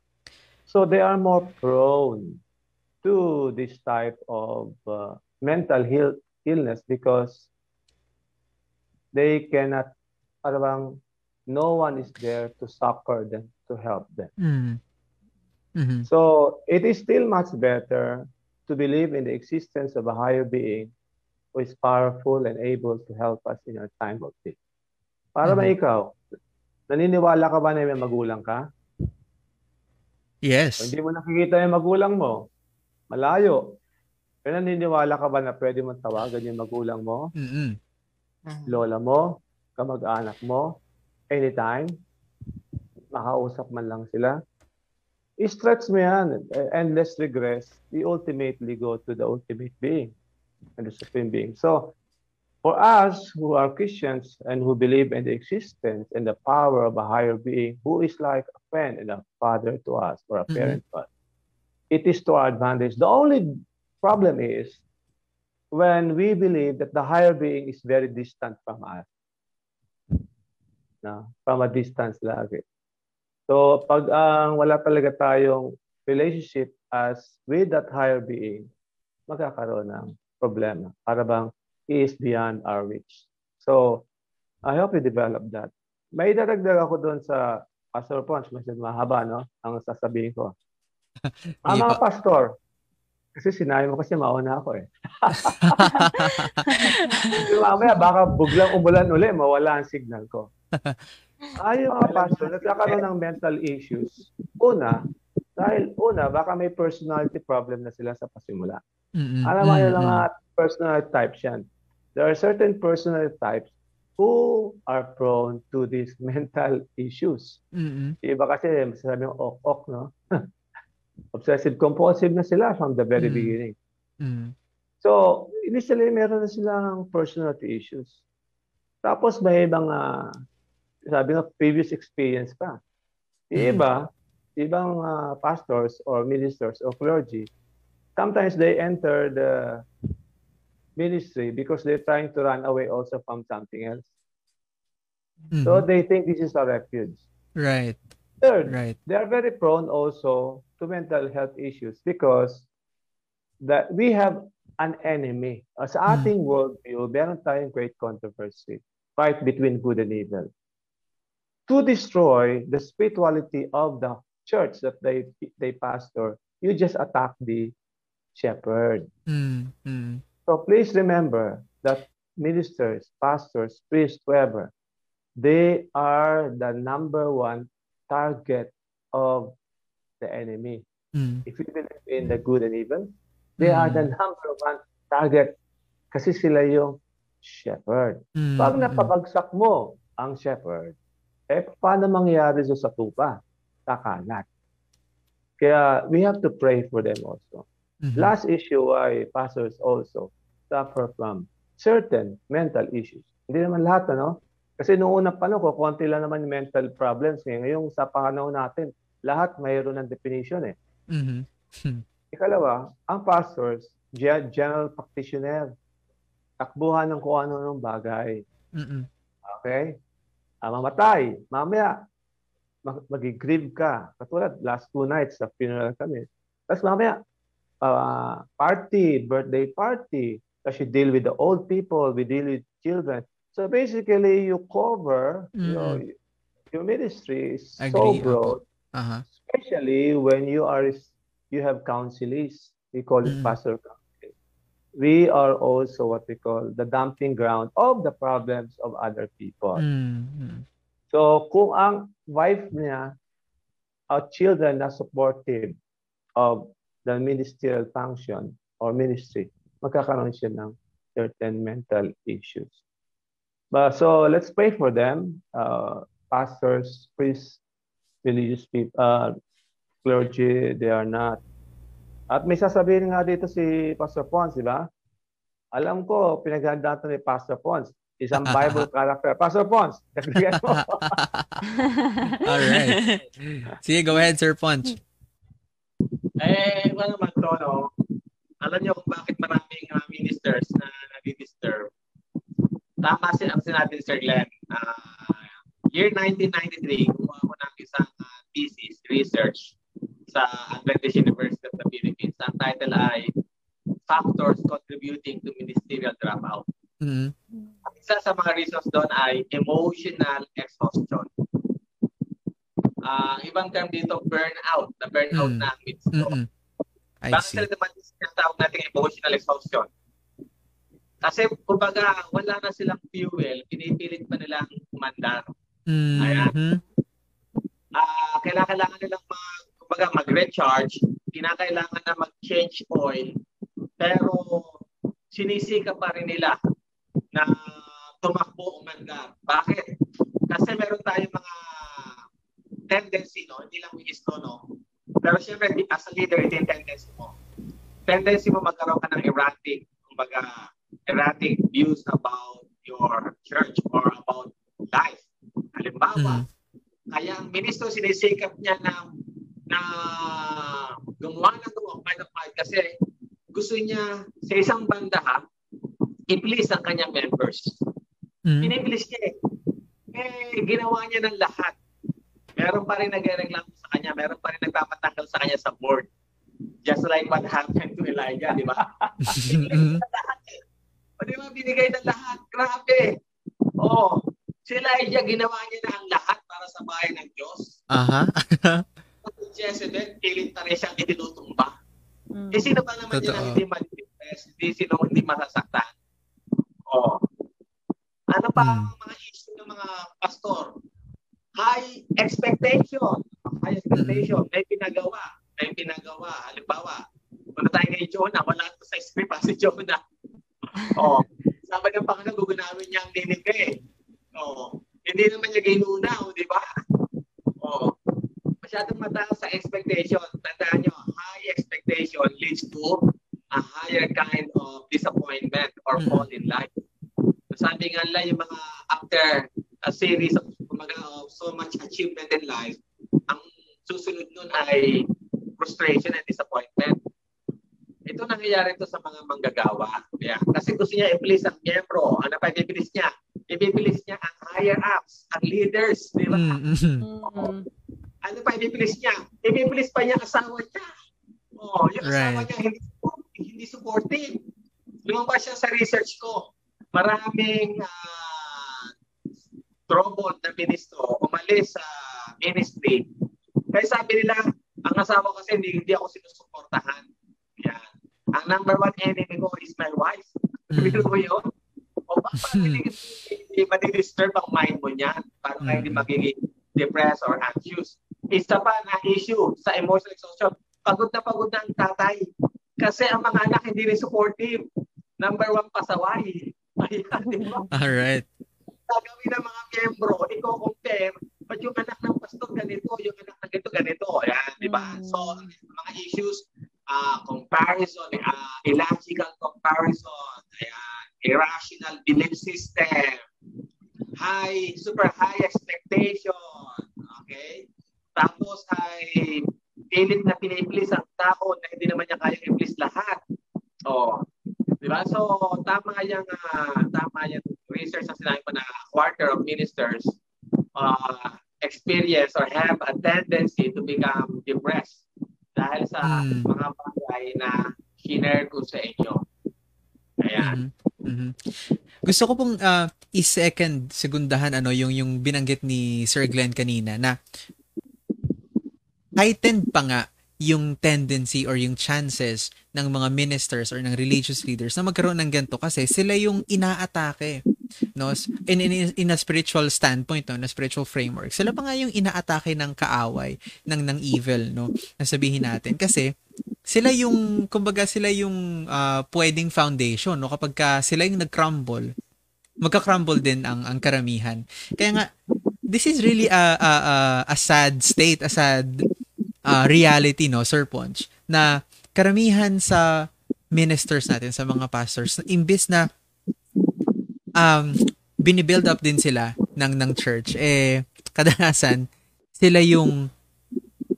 So they are more prone to this type of uh, mental heal- illness because they cannot, parang no one is there to succor them, to help them. Mhm. Mhm. So it is still much better to believe in the existence of a higher being who is powerful and able to help us in our time of need. Para ba Mhm. ikaw, naniniwala ka ba na may magulang ka? Yes. O hindi mo nakikita yung magulang mo, malayo. Pero naniniwala ka ba na pwede mong tawagan yung magulang mo, Mhm. Mhm. lola mo, kamag-anak mo, anytime? Makausap man lang sila? I-stretch mo yan. Endless regress. You ultimately go to the ultimate being and the supreme being. So, for us who are Christians and who believe in the existence and the power of a higher being who is like a friend and a father to us or a Mhm. parent to us, it is to our advantage. The only problem is when we believe that the higher being is very distant from us. No? From a distance lagi. So, pag ang wala talaga tayong relationship as with that higher being, magkakaroon ng problema. Para bang is beyond our reach. So, I hope you develop that. May dadagdag ako doon sa Pastor Pons, mas mahaba, no? Ang sasabihin ko. Ang mga pastor, kasi sinabi mo kasi mauna ako eh. Mamaya baka buglang umulan uli, mawala ang signal ko. Ay, yung mga pastor, nagkakaroon ng mental issues. Una, dahil una, baka may personality problem na sila sa pasimula. Mhm. Alam mo yung Mhm. mga personality types yan. There are certain personality types who are prone to these mental issues. Mhm. Yung Iba kasi masasabi yung ok-ok, no? Obsessive compulsive na sila from the very Mm. beginning. Mhm. So, initially, meron na silang personality issues. Tapos may mga, sabi nga, previous experience pa. Yung Mm. iba, ibang ah, pastors or ministers or clergy, sometimes they enter the ministry because they're trying to run away also from something else. So Mhm. they think this is a refuge. Right. Third, Right. they are very prone also to mental health issues because that we have an enemy. Uh, Sa Mm. ating worldview, meron tayong great controversy, fight between good and evil. To destroy the spirituality of the church that they they pastor, you just attack the shepherd. Mhm. So please remember that ministers, pastors, priests, whoever, they are the number one target of the enemy. Mhm. If you believe in the good and evil, they are the number one target kasi sila yung shepherd. Mhm. Pag napabagsak mo ang shepherd, eh paano mangyayari doon sa tupa? Kakalat. Kaya we have to pray for them also. Mhm. Last issue why pastors also suffer from certain mental issues. Hindi naman lahat, ano? Kasi noong unang panahon ko, konti lang naman yung mental problems. Eh. Ngayon, sa panahon natin, lahat mayroon ng definition eh. Mhm. Ikalawa, ang pastors, ge- general practitioner. Takbuhan ng kung ano-anong bagay. Mhm. Okay? Ah, mamatay. Mamaya, mag- mag-grieve ka. Katulad, last two nights sa funeral kami. Tapos mamaya, ah, party, birthday party. Tapos you deal with the old people, we deal with children. So basically, you cover your, your ministry is so broad, Aha. especially when you are you have counselees. We call it Mm. pastor counsel. We are also what we call the dumping ground of the problems of other people. Mhm. So kung ang wife niya or children na supportive of the ministerial function or ministry, magkakaroon siya ng certain mental issues. But so let's pray for them, uh, pastors, priests, religious people, uh, clergy, they are not. At may sasabihin nga dito si Pastor Pons, di ba? Alam ko, pinaghandaan to ni Pastor Pons. Isang Bible character. Pastor Pons, dagdagan mo. All right. Sige, go ahead, Sir Punch. Eh, wala naman to, no? Alam niyo kung bakit maraming uh, ministers na nadi-disturb. Tama sin ang sinabi ni Sir Glenn. Ah, year 1993, gumawa ko ng isang uh, thesis, research sa Adventist University of the Philippines. Ang title ay Factors Contributing to Ministerial Dropout. Mhm. Ang isa sa mga reasons doon ay emotional exhaustion. Ah, ibang term dito, burnout. Na burnout Mm. na ang. Mhm. I Bakit see. naman tinatawag natin emotional exhaustion? Kasi, kumbaga, wala na silang fuel, pinipilit pa nilang mandar. Mhm. Ah, kailangan nilang mag, kumbaga, mag-recharge, kinakailangan na mag-change oil, pero sinisika pa rin nila na tumakbo o mandar. Bakit? Kasi meron tayong mga tendency, no? Hindi lang wis to, no? Pero syempre, as a leader, ito yung tendency mo. Tendency mo magkaroon ka ng erratic, kumbaga, erratic views about your church or about life. Halimbawa, kaya ang ministro sinisikap niya na na gumawa ng gumawa kind of fight kasi gusto niya sa isang banda ha, i-please ang kanyang members. Mhm. Pinipilis niya eh. Eh, ginawa niya ng lahat. Meron pa rin nagre-reklamo sa kanya, meron pa rin nagpapatanggal sa kanya sa board. Just like what happened to Elijah, di ba? Lahat. O di ba, binigay ng lahat. Grabe. Oo. Si Elijah, ginawa niya na ang lahat para sa bahay ng Diyos. Aha. Si Jezebel, pilit na rin siyang itinutumba. Mm. Eh, sino ba naman yun Totoo. ang hindi manifest? Hindi sino hindi masasaktan? Oo. Ano pa ang mga issue ng mga pastor? High expectation. High expectation. May pinagawa. May pinagawa. Halimbawa, punta tayo kay Jonah. Wala ito sa script ha, si Jonah. Oo. Sabi ng Panginoon, gugunawin niya ang dinig eh. Oo. Hindi naman niya ginuna, o, di ba? Oo. Masyadong mataas sa expectation. Tandaan nyo, high expectation leads to a higher kind of disappointment or Mm. fall in life. Sabi nga nila yung mga after a series of, kumaga, of so much achievement in life, ang susunod nun ay frustration and disappointment. Ito nangyayari to sa mga manggagawa. Yeah. Kasi gusto niya i-please ang miyembro. Ano pa i-please niya? I-please niya ang higher ups, ang leaders. Di ba? Mhm. Mm. Ano pa i-please niya? I-please pa niya ang asawa niya. Oh, yung asawa Right. niya hindi, hindi supportive. Lumabas siya sa research ko. Maraming ah, trouble na ministro umalis sa ministry. Kaya sabi nila, ang asawa kasi hindi, hindi ako sinusuportahan. Yan. Ang number one enemy ko is my wife. Mm. Biro mo yun? O ba, parang hindi, hindi matidisturb ang mind mo niyan para ka hindi Mm. magiging depressed or anxious. Isa pa na issue sa emotional exhaustion, pagod na pagod na ang tatay. Kasi ang mga anak hindi rin supportive. Number one, pasaway. Ayan, di ba? All right. Gagawin ng mga miyembro, i-compare, but yung anak ng pastor ganito, yung anak ng ganito, ganito. Ayan, di ba? Mm. So, mga issues, ah comparison, ah illogical comparison, ayan, irrational belief system, high, super high expectation, okay? Tapos ay pilit na piniplis ang tao na hindi naman niya kayang i-please lahat. Oh, di ba? So, tama yung, uh, tama yung research na sinabi ko na quarter of ministers uh, experience or have a tendency to become depressed dahil sa mm. mga bagay na shinare ko sa inyo. Ayan. Mm-hmm. Mm-hmm. Gusto ko pong uh, i-second, segundahan ano, yung, yung binanggit ni Sir Glenn kanina na heightened pa nga yung tendency or yung chances ng mga ministers or ng religious leaders na magkaroon ng ganito kasi sila yung inaatake no? In, in, in a spiritual standpoint no? Na spiritual framework. Sila pa nga yung inaatake ng kaaway ng ng evil no? Nasabihin natin. Kasi sila yung kumbaga sila yung uh, pwedeng foundation no? Kapag ka sila yung nag-crumble magka-crumble din ang ang karamihan. Kaya nga this is really a a, a, a sad state a sad uh, reality, no, Sir Ponch, na karamihan sa ministers natin, sa mga pastors, imbis na um, binibuild up din sila ng, ng church, eh, kadalasan, sila yung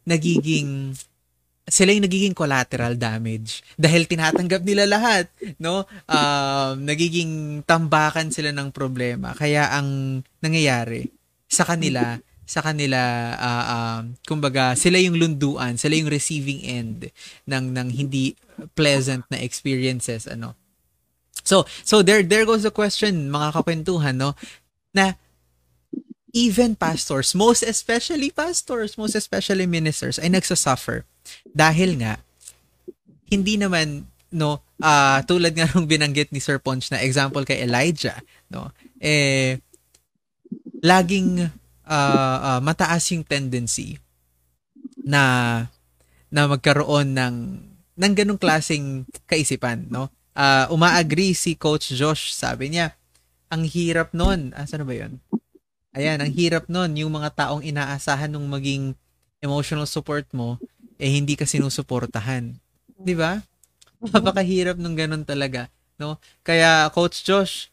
nagiging sila yung nagiging collateral damage. Dahil tinatanggap nila lahat no? Um, nagiging tambakan sila ng problema. Kaya ang nangyayari sa kanila sa kanila uh, uh, kumbaga sila yung lunduan, sila yung receiving end ng ng hindi pleasant na experiences ano. So so there there goes the question mga kakwentuhan no na even pastors, most especially pastors, most especially ministers ay nagsasuffer dahil nga hindi naman no uh, tulad nga nung binanggit ni Sir Ponch na example kay Elijah no eh laging uh, uh, mataas yung tendency na na magkaroon ng ng ganung klaseng kaisipan, no? Uh, umaagree si Coach Josh, sabi niya, ang hirap noon. Asa na ba 'yon? Ayan, ang hirap noon yung mga taong inaasahan nung maging emotional support mo eh hindi ka sinusuportahan. 'Di ba? Napakahirap nung ganun talaga, no? Kaya Coach Josh,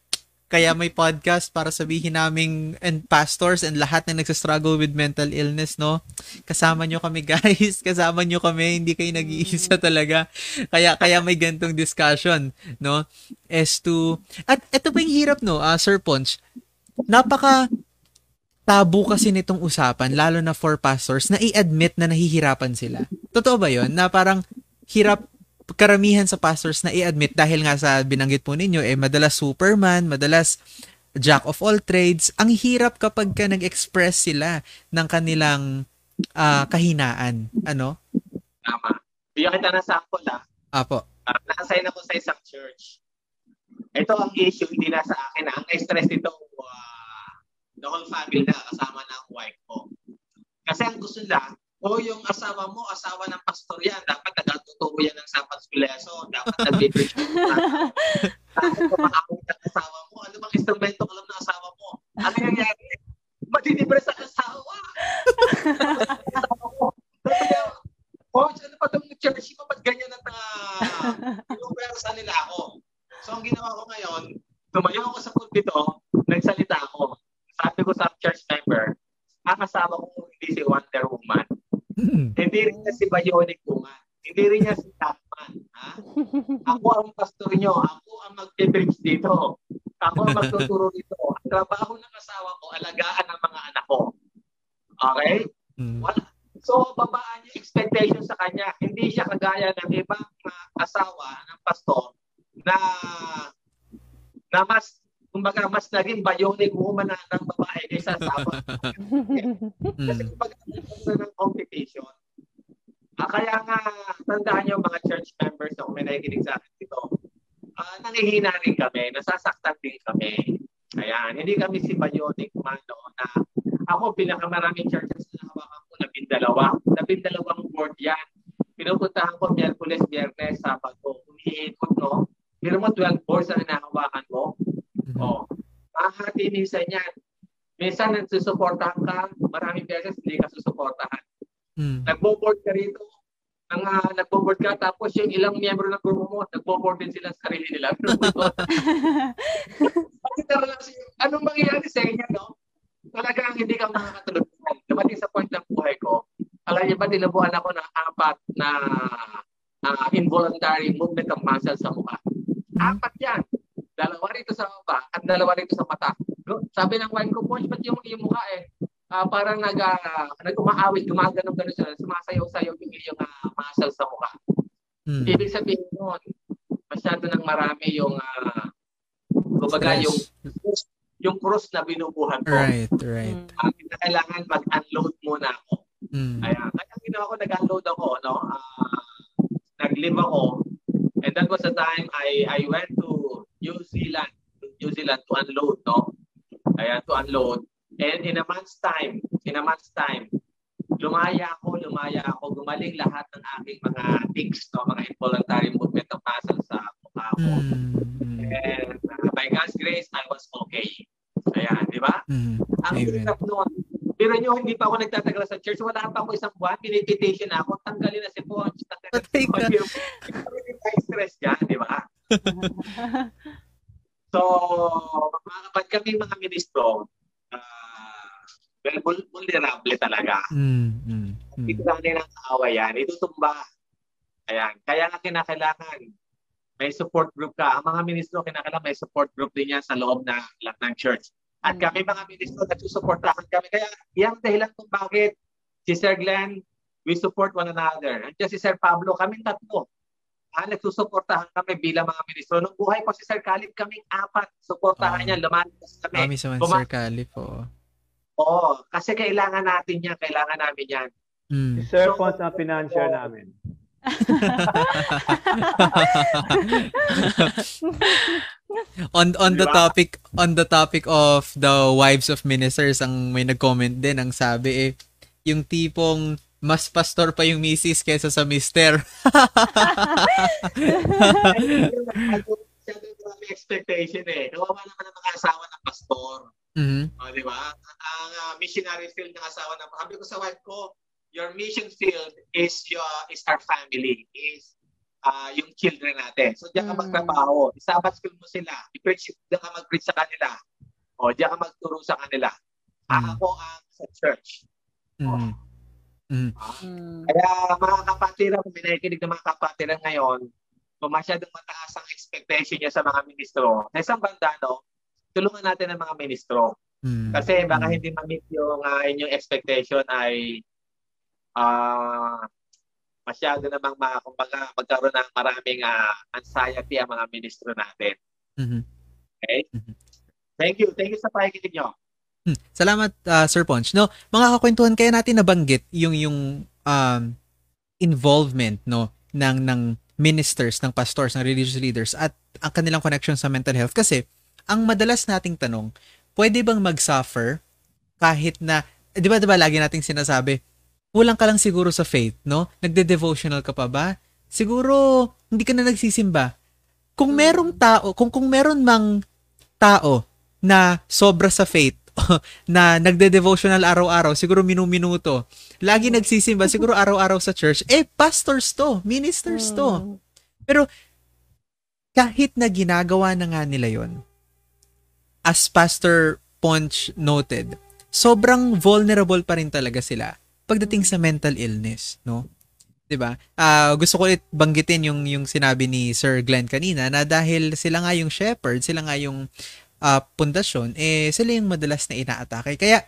kaya may podcast para sabihin naming and pastors and lahat na nagsa-struggle with mental illness, no? Kasama nyo kami, guys. Kasama nyo kami. Hindi kayo nag-iisa talaga. Kaya kaya may gantong discussion, no? As to at ito pa yung hirap, no? Uh, Sir Ponch. Napaka tabu kasi nitong usapan, lalo na for pastors, na i-admit na nahihirapan sila. Totoo ba yon Na parang hirap karamihan sa pastors na i-admit dahil nga sa binanggit po ninyo, eh madalas superman, madalas jack of all trades. Ang hirap kapag ka nag-express sila ng kanilang uh, kahinaan. Ano? Tama. Bigyan kita ng sample ah. Apo. Uh, nakasign ako sa isang church. Ito ang issue, hindi na sa akin. Ang stress nito, uh, the whole family na kasama ng wife ko. Kasi ang gusto nila, o yung asawa mo, asawa ng pastor yan, dapat nagatutubo yan ng sapat kuleso, dapat nag-preach. Dapat kumakawin ng asawa mo. Ano bang instrumento alam ng asawa mo? Ano nangyari? Madidibre sa asawa. Coach, ano pa itong church mo? Ba't ganyan ang uh, sa nila ako? So, ang ginawa ko ngayon, tumayo ako sa pulpito, nagsalita ako. Sabi ko sa church member, ang asawa ko hindi si Wonder Woman. Hindi rin niya si Bionic Woman. Hindi rin niya si Batman. Ha? Ako ang pastor niyo. Ako ang mag-preach dito. Ako ang magtuturo dito. Ang trabaho ng asawa ko, alagaan ang mga anak ko. Okay? Mm. Wala. So, babaan yung expectation sa kanya. Hindi siya kagaya ng ibang uh, asawa ng pastor na na mas kumbaga mas naging bionic woman na ng babae kaysa sa asawa. Kasi kumbaga ng competition. Ah, kaya nga, tandaan niyo mga church members na kung may nakikinig sa akin dito, uh, nangihina rin kami, nasasaktan din kami. Ayan, hindi kami si Bionic man no, na ako pinakamaraming churches na hawakan ko, labindalawa. Labindalawang board yan. Pinupuntahan ko Miyerkules, Biyernes, Sabado. Umiikot, no? Pero mo 12 boards na nahawakan mo. Mm-hmm. Oh, mahati minsan yan. Minsan nagsusuportahan ka, maraming beses hindi ka susuportahan. Mm. Nagbo-board ka rito, ang uh, nagbo-board ka tapos yung ilang miyembro ng grupo mo, nagbo-board din sila sa sarili nila. anong mangyayari sa inyo, no? Talagang hindi ka makakatulog. Dumating sa point ng buhay ko, alam niyo ba, nilabuhan ako ng apat na uh, involuntary movement of muscle sa mukha. Apat yan. Dalawa rito sa baba at dalawa rito sa mata. Sabi ng wife ko, Punch, ba't yung, yung mukha eh? Uh, parang nag, uh, nag-umaawit, gumagano gano'n siya, sumasayaw-sayaw yung, yung uh, muscle sa mukha. Hmm. Ibig sabihin nun, masyado nang marami yung uh, kumbaga yung yung cross na binubuhan ko. Right, right. Uh, kailangan mag-unload muna ako. Mm. Kaya, kaya ginawa ko, nag-unload ako, no? Uh, nag-live ako. And that was the time I I went to New Zealand, New Zealand to unload, no? Kaya to unload. And in a month's time, in a month's time, lumaya ako, lumaya ako, gumaling lahat ng aking mga tics, no? mga involuntary movement of muscle sa mukha ko. Mm. And uh, by God's grace, I was okay. Ayan, di ba? Mm. Ang hirap noon, pero nyo, hindi pa ako nagtatagal sa church. Wala pa ako isang buwan. Pinipetition ako. Tanggalin na si Ponch. Tanggalin na si Ponch. Yung stress dyan, di ba? so, mga kapag kami mga ministro, uh, well, vulnerable talaga. Mm, mm, mm. Ito lang din ang awa yan. Itutumba. Ayan. Kaya nga kinakailangan may support group ka. Ang mga ministro, kinakailangan may support group din yan sa loob na, ng church. At mm. kami mga ministro, nagsusuportahan kami. Kaya yan dahilan kung bakit si Sir Glenn, we support one another. Andiyan si Sir Pablo, kami tatlo. Ah, nagsusuportahan kami bilang mga ministro. Nung buhay ko si Sir Calip, kaming apat. Suportahan oh. niya, lumalas kami. Kami sa Buma- Sir Calip, oo. Oo, kasi kailangan natin yan, kailangan namin yan. Mm. Si Sir so, Pons ang financier so, namin. on on the topic on the topic of the wives of ministers ang may nag-comment din ang sabi eh yung tipong mas pastor pa yung misis kaysa sa mister. expectation eh. Kawawa naman ang mga asawa ng pastor. Mm-hmm. O, di ba? Ang uh, missionary field ng asawa ng Sabi ko sa wife ko, your mission field is your is our family, is uh, yung children natin. So, diyan ka mm. magtrabaho. Isabat school mo sila. I-preach, diyan ka mag-preach sa kanila. O, diyan ka magturo sa kanila. Mm. Ako ang sa church. Mm. Mm. Uh, kaya mga kapatiran, kung nakikinig ng mga kapatiran ngayon, kung masyadong mataas ang expectation niya sa mga ministro, sa isang banda, no, tulungan natin ang mga ministro. Mm. Kasi baka mm. hindi ma-meet yung uh, inyong expectation ay uh, masyado namang mga, kumbaga, magkaroon ng maraming uh, anxiety ang mga ministro natin. Mm-hmm. Okay? Mm-hmm. Thank you. Thank you sa pakikinig nyo. Hmm. Salamat, uh, Sir Ponch. No, mga kakwentuhan, kaya natin nabanggit yung yung um, involvement no ng ng ministers, ng pastors, ng religious leaders at ang kanilang connection sa mental health kasi ang madalas nating tanong, pwede bang mag-suffer kahit na, eh, di ba, di ba lagi nating sinasabi, kulang ka lang siguro sa faith, no? Nagde-devotional ka pa ba? Siguro, hindi ka na nagsisimba. Kung merong tao, kung kung meron mang tao na sobra sa faith, na nagde-devotional araw-araw, siguro minu-minuto, lagi nagsisimba, siguro araw-araw sa church, eh, pastors to, ministers to. Hmm. Pero, kahit na ginagawa na nga nila yon as Pastor Ponch noted, sobrang vulnerable pa rin talaga sila pagdating sa mental illness, no? 'Di ba? Uh, gusto ko ulit banggitin yung yung sinabi ni Sir Glenn kanina na dahil sila nga yung shepherd, sila nga yung uh, pundasyon, eh sila yung madalas na inaatake. Kaya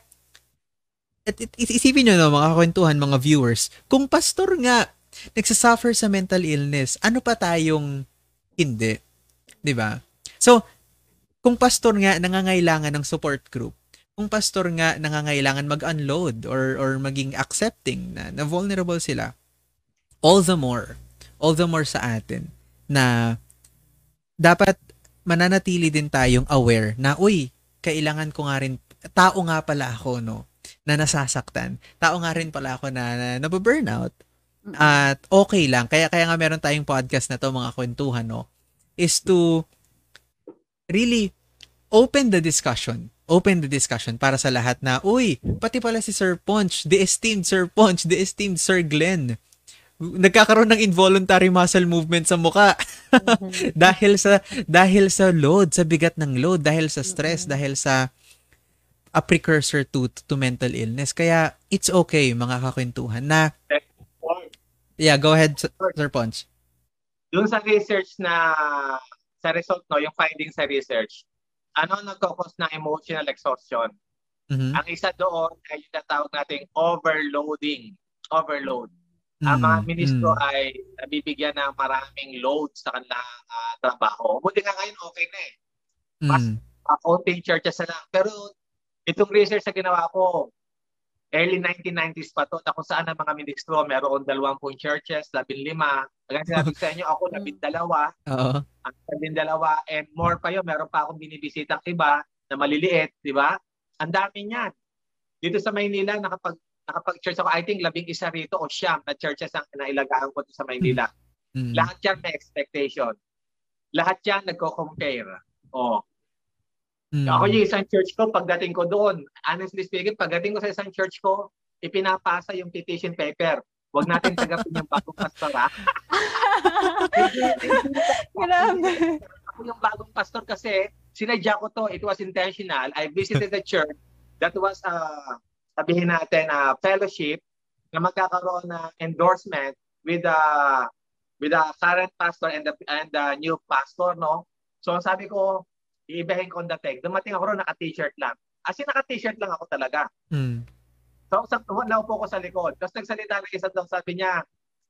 at, at, isipin niyo no mga kwentuhan, mga viewers, kung pastor nga nagsasuffer sa mental illness, ano pa tayong hindi? 'Di ba? So, kung pastor nga nangangailangan ng support group, kung pastor nga nangangailangan mag-unload or or maging accepting na, na vulnerable sila, all the more, all the more sa atin na dapat mananatili din tayong aware na, uy, kailangan ko nga rin, tao nga pala ako, no, na nasasaktan. Tao nga rin pala ako na, na nababurnout. At okay lang. Kaya, kaya nga meron tayong podcast na to, mga kwentuhan, no, is to really open the discussion open the discussion para sa lahat na, uy, pati pala si Sir Ponch, the esteemed Sir Ponch, the esteemed Sir Glenn, nagkakaroon ng involuntary muscle movement sa muka. dahil sa dahil sa load, sa bigat ng load, dahil sa stress, dahil sa a precursor to to mental illness. Kaya it's okay mga kakwentuhan na Yeah, go ahead Sir Ponch. Yung sa research na sa result no, yung findings sa research, ano nagko-cause ng emotional exhaustion? Mhm. Ang isa doon ay yung natawag nating overloading. Overload. Ang mga Mm, ministro mm. ay nabibigyan ng maraming load sa kanilang ah, trabaho. Buti nga ngayon okay na eh. Mas Mm. uh, konting churches na lang. Pero itong research na ginawa ko, early 1990s pa to, na kung saan ang mga ministro, meron 20 churches, 15. Hanggang sinabi sa inyo, ako 12, Oo. ang 12, and more pa yun, meron pa akong binibisitang iba na maliliit, di ba? Ang dami niyan. Dito sa Maynila, nakapag nakapag-church ako, I think labing isa rito o siyam na churches ang nailagaan ko sa Maynila. Mm. Lahat yan may expectation. Lahat yan nagko-compare. Oh, Mm. ako yung isang church ko, pagdating ko doon, honestly speaking, pagdating ko sa isang church ko, ipinapasa yung petition paper. Huwag natin tagapin yung bagong pastor, ha? Grabe. Ako yung bagong pastor kasi sinadya ko to. It was intentional. I visited the church that was, uh, sabihin natin, a fellowship na magkakaroon ng endorsement with the with the current pastor and the and the new pastor, no? So sabi ko, iibahin ko ang dating. Dumating ako ron, naka-t-shirt lang. As in, naka-t-shirt lang ako talaga. Mm. So, sa, naupo ko sa likod. Tapos nagsalita ng isa doon, sabi niya,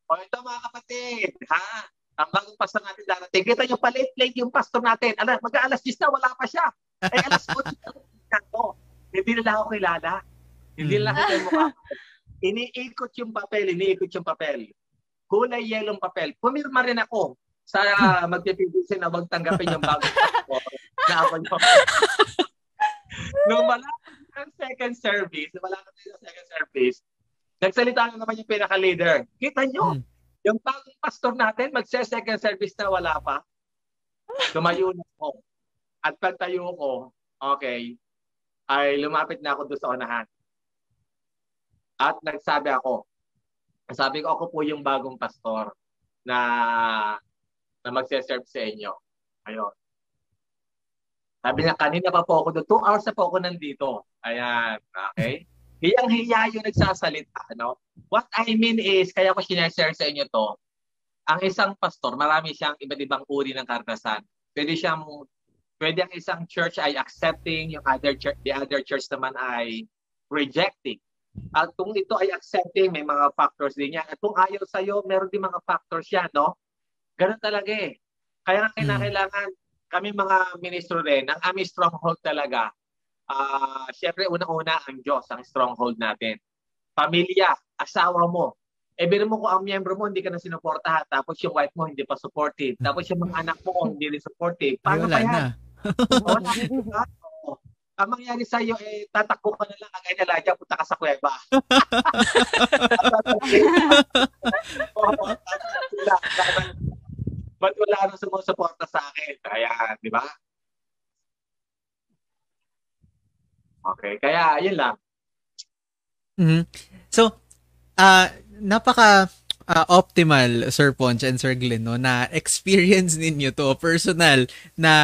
o ito mga kapatid, ha? Ang bagong pastor natin darating. Kita niyo palit-late yung pastor natin. Ala, mag-aalas 10 na, wala pa siya. Eh, alas 8 na ako. Hindi nila ako kilala. Hindi nila kita yung mukha. ko. Iniikot yung papel, iniikot yung papel. Kulay yelong papel. Pumirma rin ako sa magpipigil na wag tanggapin yung bagong pastor na ako yung Nung malapit ng second service, nung malapit ng second service, nagsalita na naman yung pinaka-leader. Kita nyo, Hmm. yung bagong pastor natin, magse-second service na wala pa. Tumayo na ako. At pagtayo ko, okay, ay lumapit na ako doon sa unahan. At nagsabi ako, sabi ko, ako po yung bagong pastor na na magse-serve sa inyo. Ayun. Sabi niya, kanina pa po ako doon. Two hours na po ako nandito. Ayan. Okay? Hiyang-hiya yung nagsasalita. Ano? What I mean is, kaya ko sinashare sa inyo to, ang isang pastor, marami siyang iba't ibang uri ng karanasan. Pwede siyang, pwede ang isang church ay accepting, yung other church, the other church naman ay rejecting. At kung ito ay accepting, may mga factors din yan. At kung ayaw sa'yo, meron din mga factors yan, no? Ganun talaga eh. Kaya nga kailangan kami mga ministro rin, ang aming stronghold talaga, ah syempre unang-una ang Diyos, ang stronghold natin. Pamilya, asawa mo. E biro mo kung ang miyembro mo hindi ka na sinuportahan, tapos yung wife mo hindi pa supportive, tapos yung mga anak mo hindi rin supportive. Ay, Paano wala pa yan? na. Wala. Ang mangyari sa iyo eh tatakbo ka na lang na Elijah, punta ka sa kuweba. Ba't wala nang sumusuporta sa akin? Ayan, di ba? Okay, kaya yun lang. Mhm. So, ah napaka ah, optimal Sir Ponch and Sir Glenn no na experience ninyo to personal na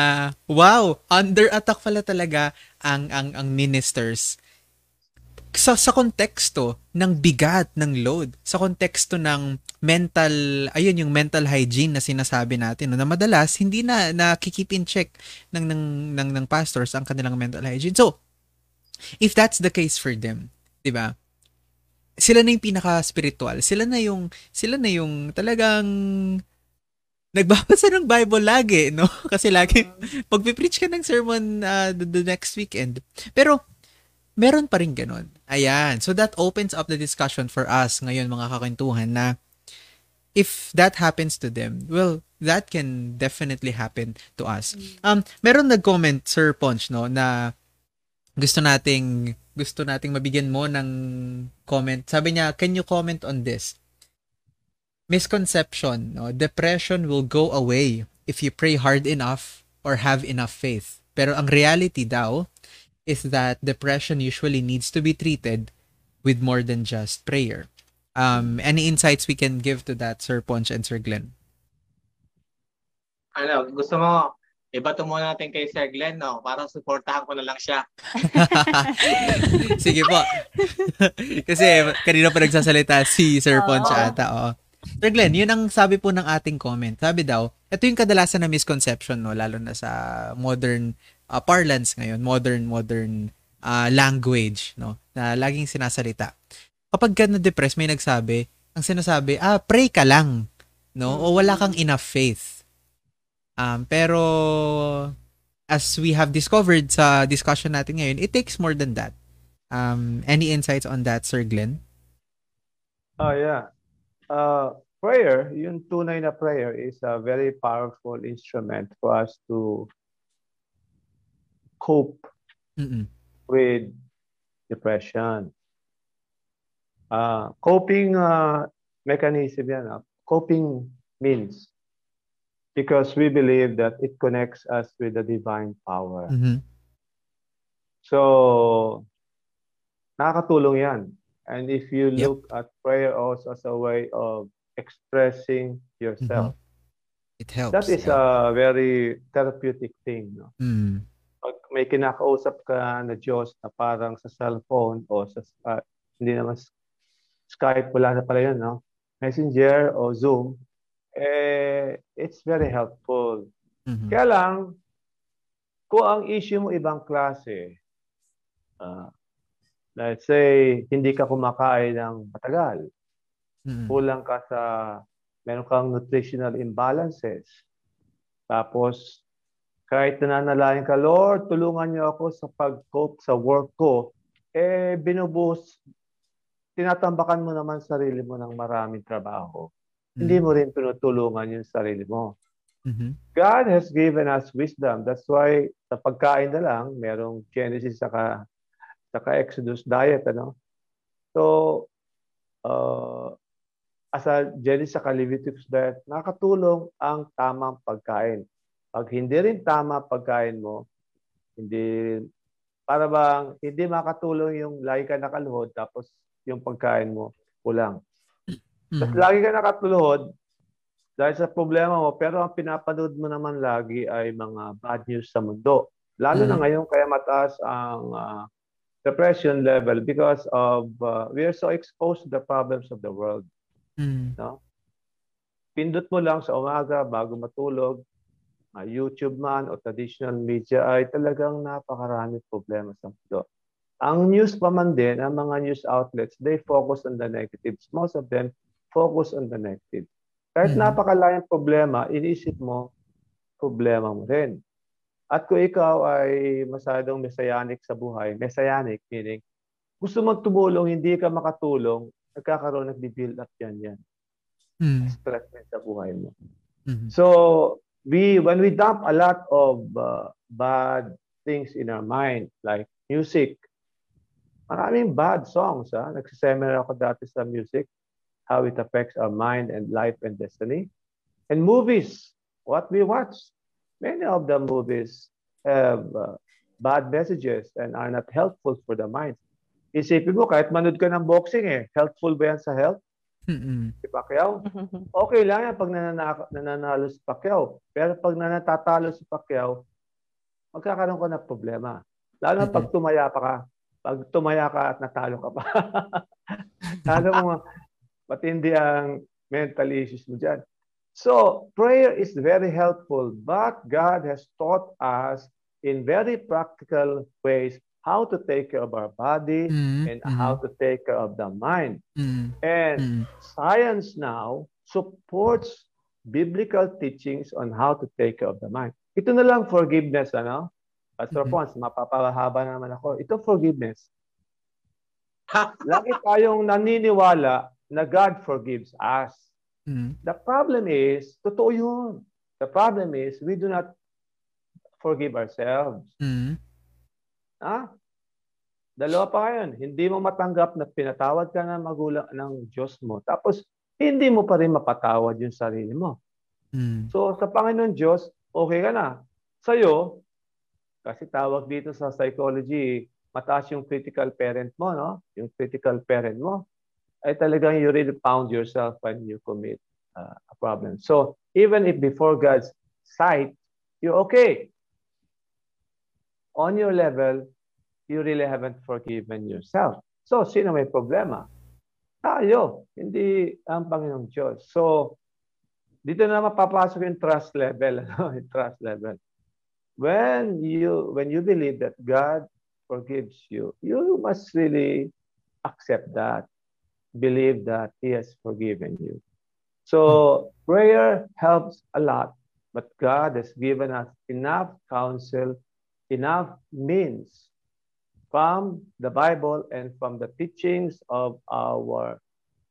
wow, under attack pala talaga ang ang ang ministers sa sa konteksto ng bigat ng load, sa konteksto ng mental, ayun yung mental hygiene na sinasabi natin no, na madalas hindi na nakikip in check ng ng ng, ng pastors ang kanilang mental hygiene. So, if that's the case for them, 'di ba? Sila na yung pinaka-spiritual. Sila na yung sila na yung talagang nagbabasa ng Bible lagi, no? Kasi lagi pag-preach ka ng sermon uh, the, the next weekend. Pero meron pa rin ganun. Ayan. So that opens up the discussion for us ngayon mga kakwentuhan na if that happens to them, well, that can definitely happen to us. Um, meron nag-comment, Sir Ponch, no, na gusto nating gusto nating mabigyan mo ng comment. Sabi niya, can you comment on this? Misconception, no? Depression will go away if you pray hard enough or have enough faith. Pero ang reality daw is that depression usually needs to be treated with more than just prayer. Um, any insights we can give to that, Sir Ponch and Sir Glenn? Ano, gusto mo, ibato muna natin kay Sir Glenn, no? Para supportahan ko na lang siya. Sige po. Kasi kanina pa nagsasalita si Sir Oo. Ponch ata. Oo. Sir Glenn, yun ang sabi po ng ating comment. Sabi daw, ito yung kadalasan na misconception, no? lalo na sa modern uh, parlance ngayon, modern, modern uh, language, no? na laging sinasalita. Kapag ka na-depress, may nagsabi, ang sinasabi, ah, pray ka lang, no? O wala kang enough faith. Um, pero, as we have discovered sa discussion natin ngayon, it takes more than that. Um, any insights on that, Sir Glenn? Oh, yeah. Uh, prayer, yung tunay na prayer is a very powerful instrument for us to cope Mm-mm. with depression. Uh, coping uh, mechanism yan. ah. Coping means because we believe that it connects us with the divine power. Mhm. So, nakakatulong yan. And if you Yep. look at prayer also as a way of expressing yourself, It helps. that is yeah. a very therapeutic thing. No? Mm. Pag may kinakausap ka na Diyos na parang sa cellphone o sa, ah, hindi naman Skype, wala na pala yun, no? Messenger o Zoom, eh, it's very helpful. Mhm. Kaya lang, kung ang issue mo ibang klase, ah, let's say, hindi ka kumakain ng matagal, Mm. kulang ka sa, meron kang nutritional imbalances, tapos, kahit nananalain ka, Lord, tulungan niyo ako sa pag-cope sa work ko, eh, binubuhos, tinatambakan mo naman sarili mo ng maraming trabaho. Hindi mo rin pinutulungan yung sarili mo. Mhm. God has given us wisdom. That's why sa pagkain na lang, merong Genesis saka, saka Exodus diet. Ano? So, uh, as a Genesis saka Leviticus diet, nakatulong ang tamang pagkain. Pag hindi rin tama pagkain mo, hindi, para bang hindi makatulong yung lagi ka nakaluhod tapos yung pagkain mo kulang. Tapos Mhm. lagi ka nakatuluhod dahil sa problema mo, pero ang pinapanood mo naman lagi ay mga bad news sa mundo. Lalo na Mhm. ngayon kaya mataas ang ah, depression level because of ah, we are so exposed to the problems of the world. Mm. Pindot mo lang sa umaga bago matulog, ah, YouTube man o traditional media ay talagang napakarami problema sa mundo. Ang news pa man din, ang mga news outlets, they focus on the negatives. Most of them focus on the negative. Kahit Mhm. napakalayang problema, inisip mo, problema mo rin. At kung ikaw ay masyadong messianic sa buhay, messianic meaning, gusto mong tumulong, hindi ka makatulong, nagkakaroon, nagbi-build up yan yan. Mm. Stress din sa buhay mo. Mhm. So we when we dump a lot of uh, bad things in our mind like music, maraming bad songs. Ha? Nagsiseminar ako dati sa music, how it affects our mind and life and destiny. And movies, what we watch, many of the movies have uh, bad messages and are not helpful for the mind. Isipin mo, kahit manood ka ng boxing eh, helpful ba yan sa health? Mm-mm. Si Pacquiao? okay lang yan pag nananalo, nananalo si Pacquiao. Pero pag nananatalo si Pacquiao, magkakaroon ka ng problema. Lalo na pag tumaya pa ka. Pag tumaya ka at natalo ka pa. Lalo mo matindi ang mental issues mo dyan. So, prayer is very helpful, but God has taught us in very practical ways how to take care of our body Mm. and how to take care of the mind. Mm. And Mm. science now supports biblical teachings on how to take care of the mind. Ito na lang forgiveness, ano? Pastor Mhm. Pons, mapapahaba naman ako. Ito forgiveness. Lagi tayong naniniwala na God forgives us. Mm. The problem is, totoo yun. The problem is, we do not forgive ourselves. Mm. Ha? Dalawa pa ngayon. Hindi mo matanggap na pinatawad ka ng magulang ng Diyos mo. Tapos, hindi mo pa rin mapatawad yung sarili mo. Mm. So, sa Panginoon Diyos, okay ka na. Sa'yo, kasi tawag dito sa psychology, mataas yung critical parent mo, no? Yung critical parent mo. Ay talagang you really found yourself when you commit uh, a problem. So even if before God's sight, you're okay. On your level, you really haven't forgiven yourself. So sino may problema? Tayo, hindi ang Panginoong Diyos. So dito na mapapasok yung trust level, ano? yung trust level. When you when you believe that God forgives you, you must really accept that, believe that He has forgiven you. So prayer helps a lot, but God has given us enough counsel, enough means from the Bible and from the teachings of our,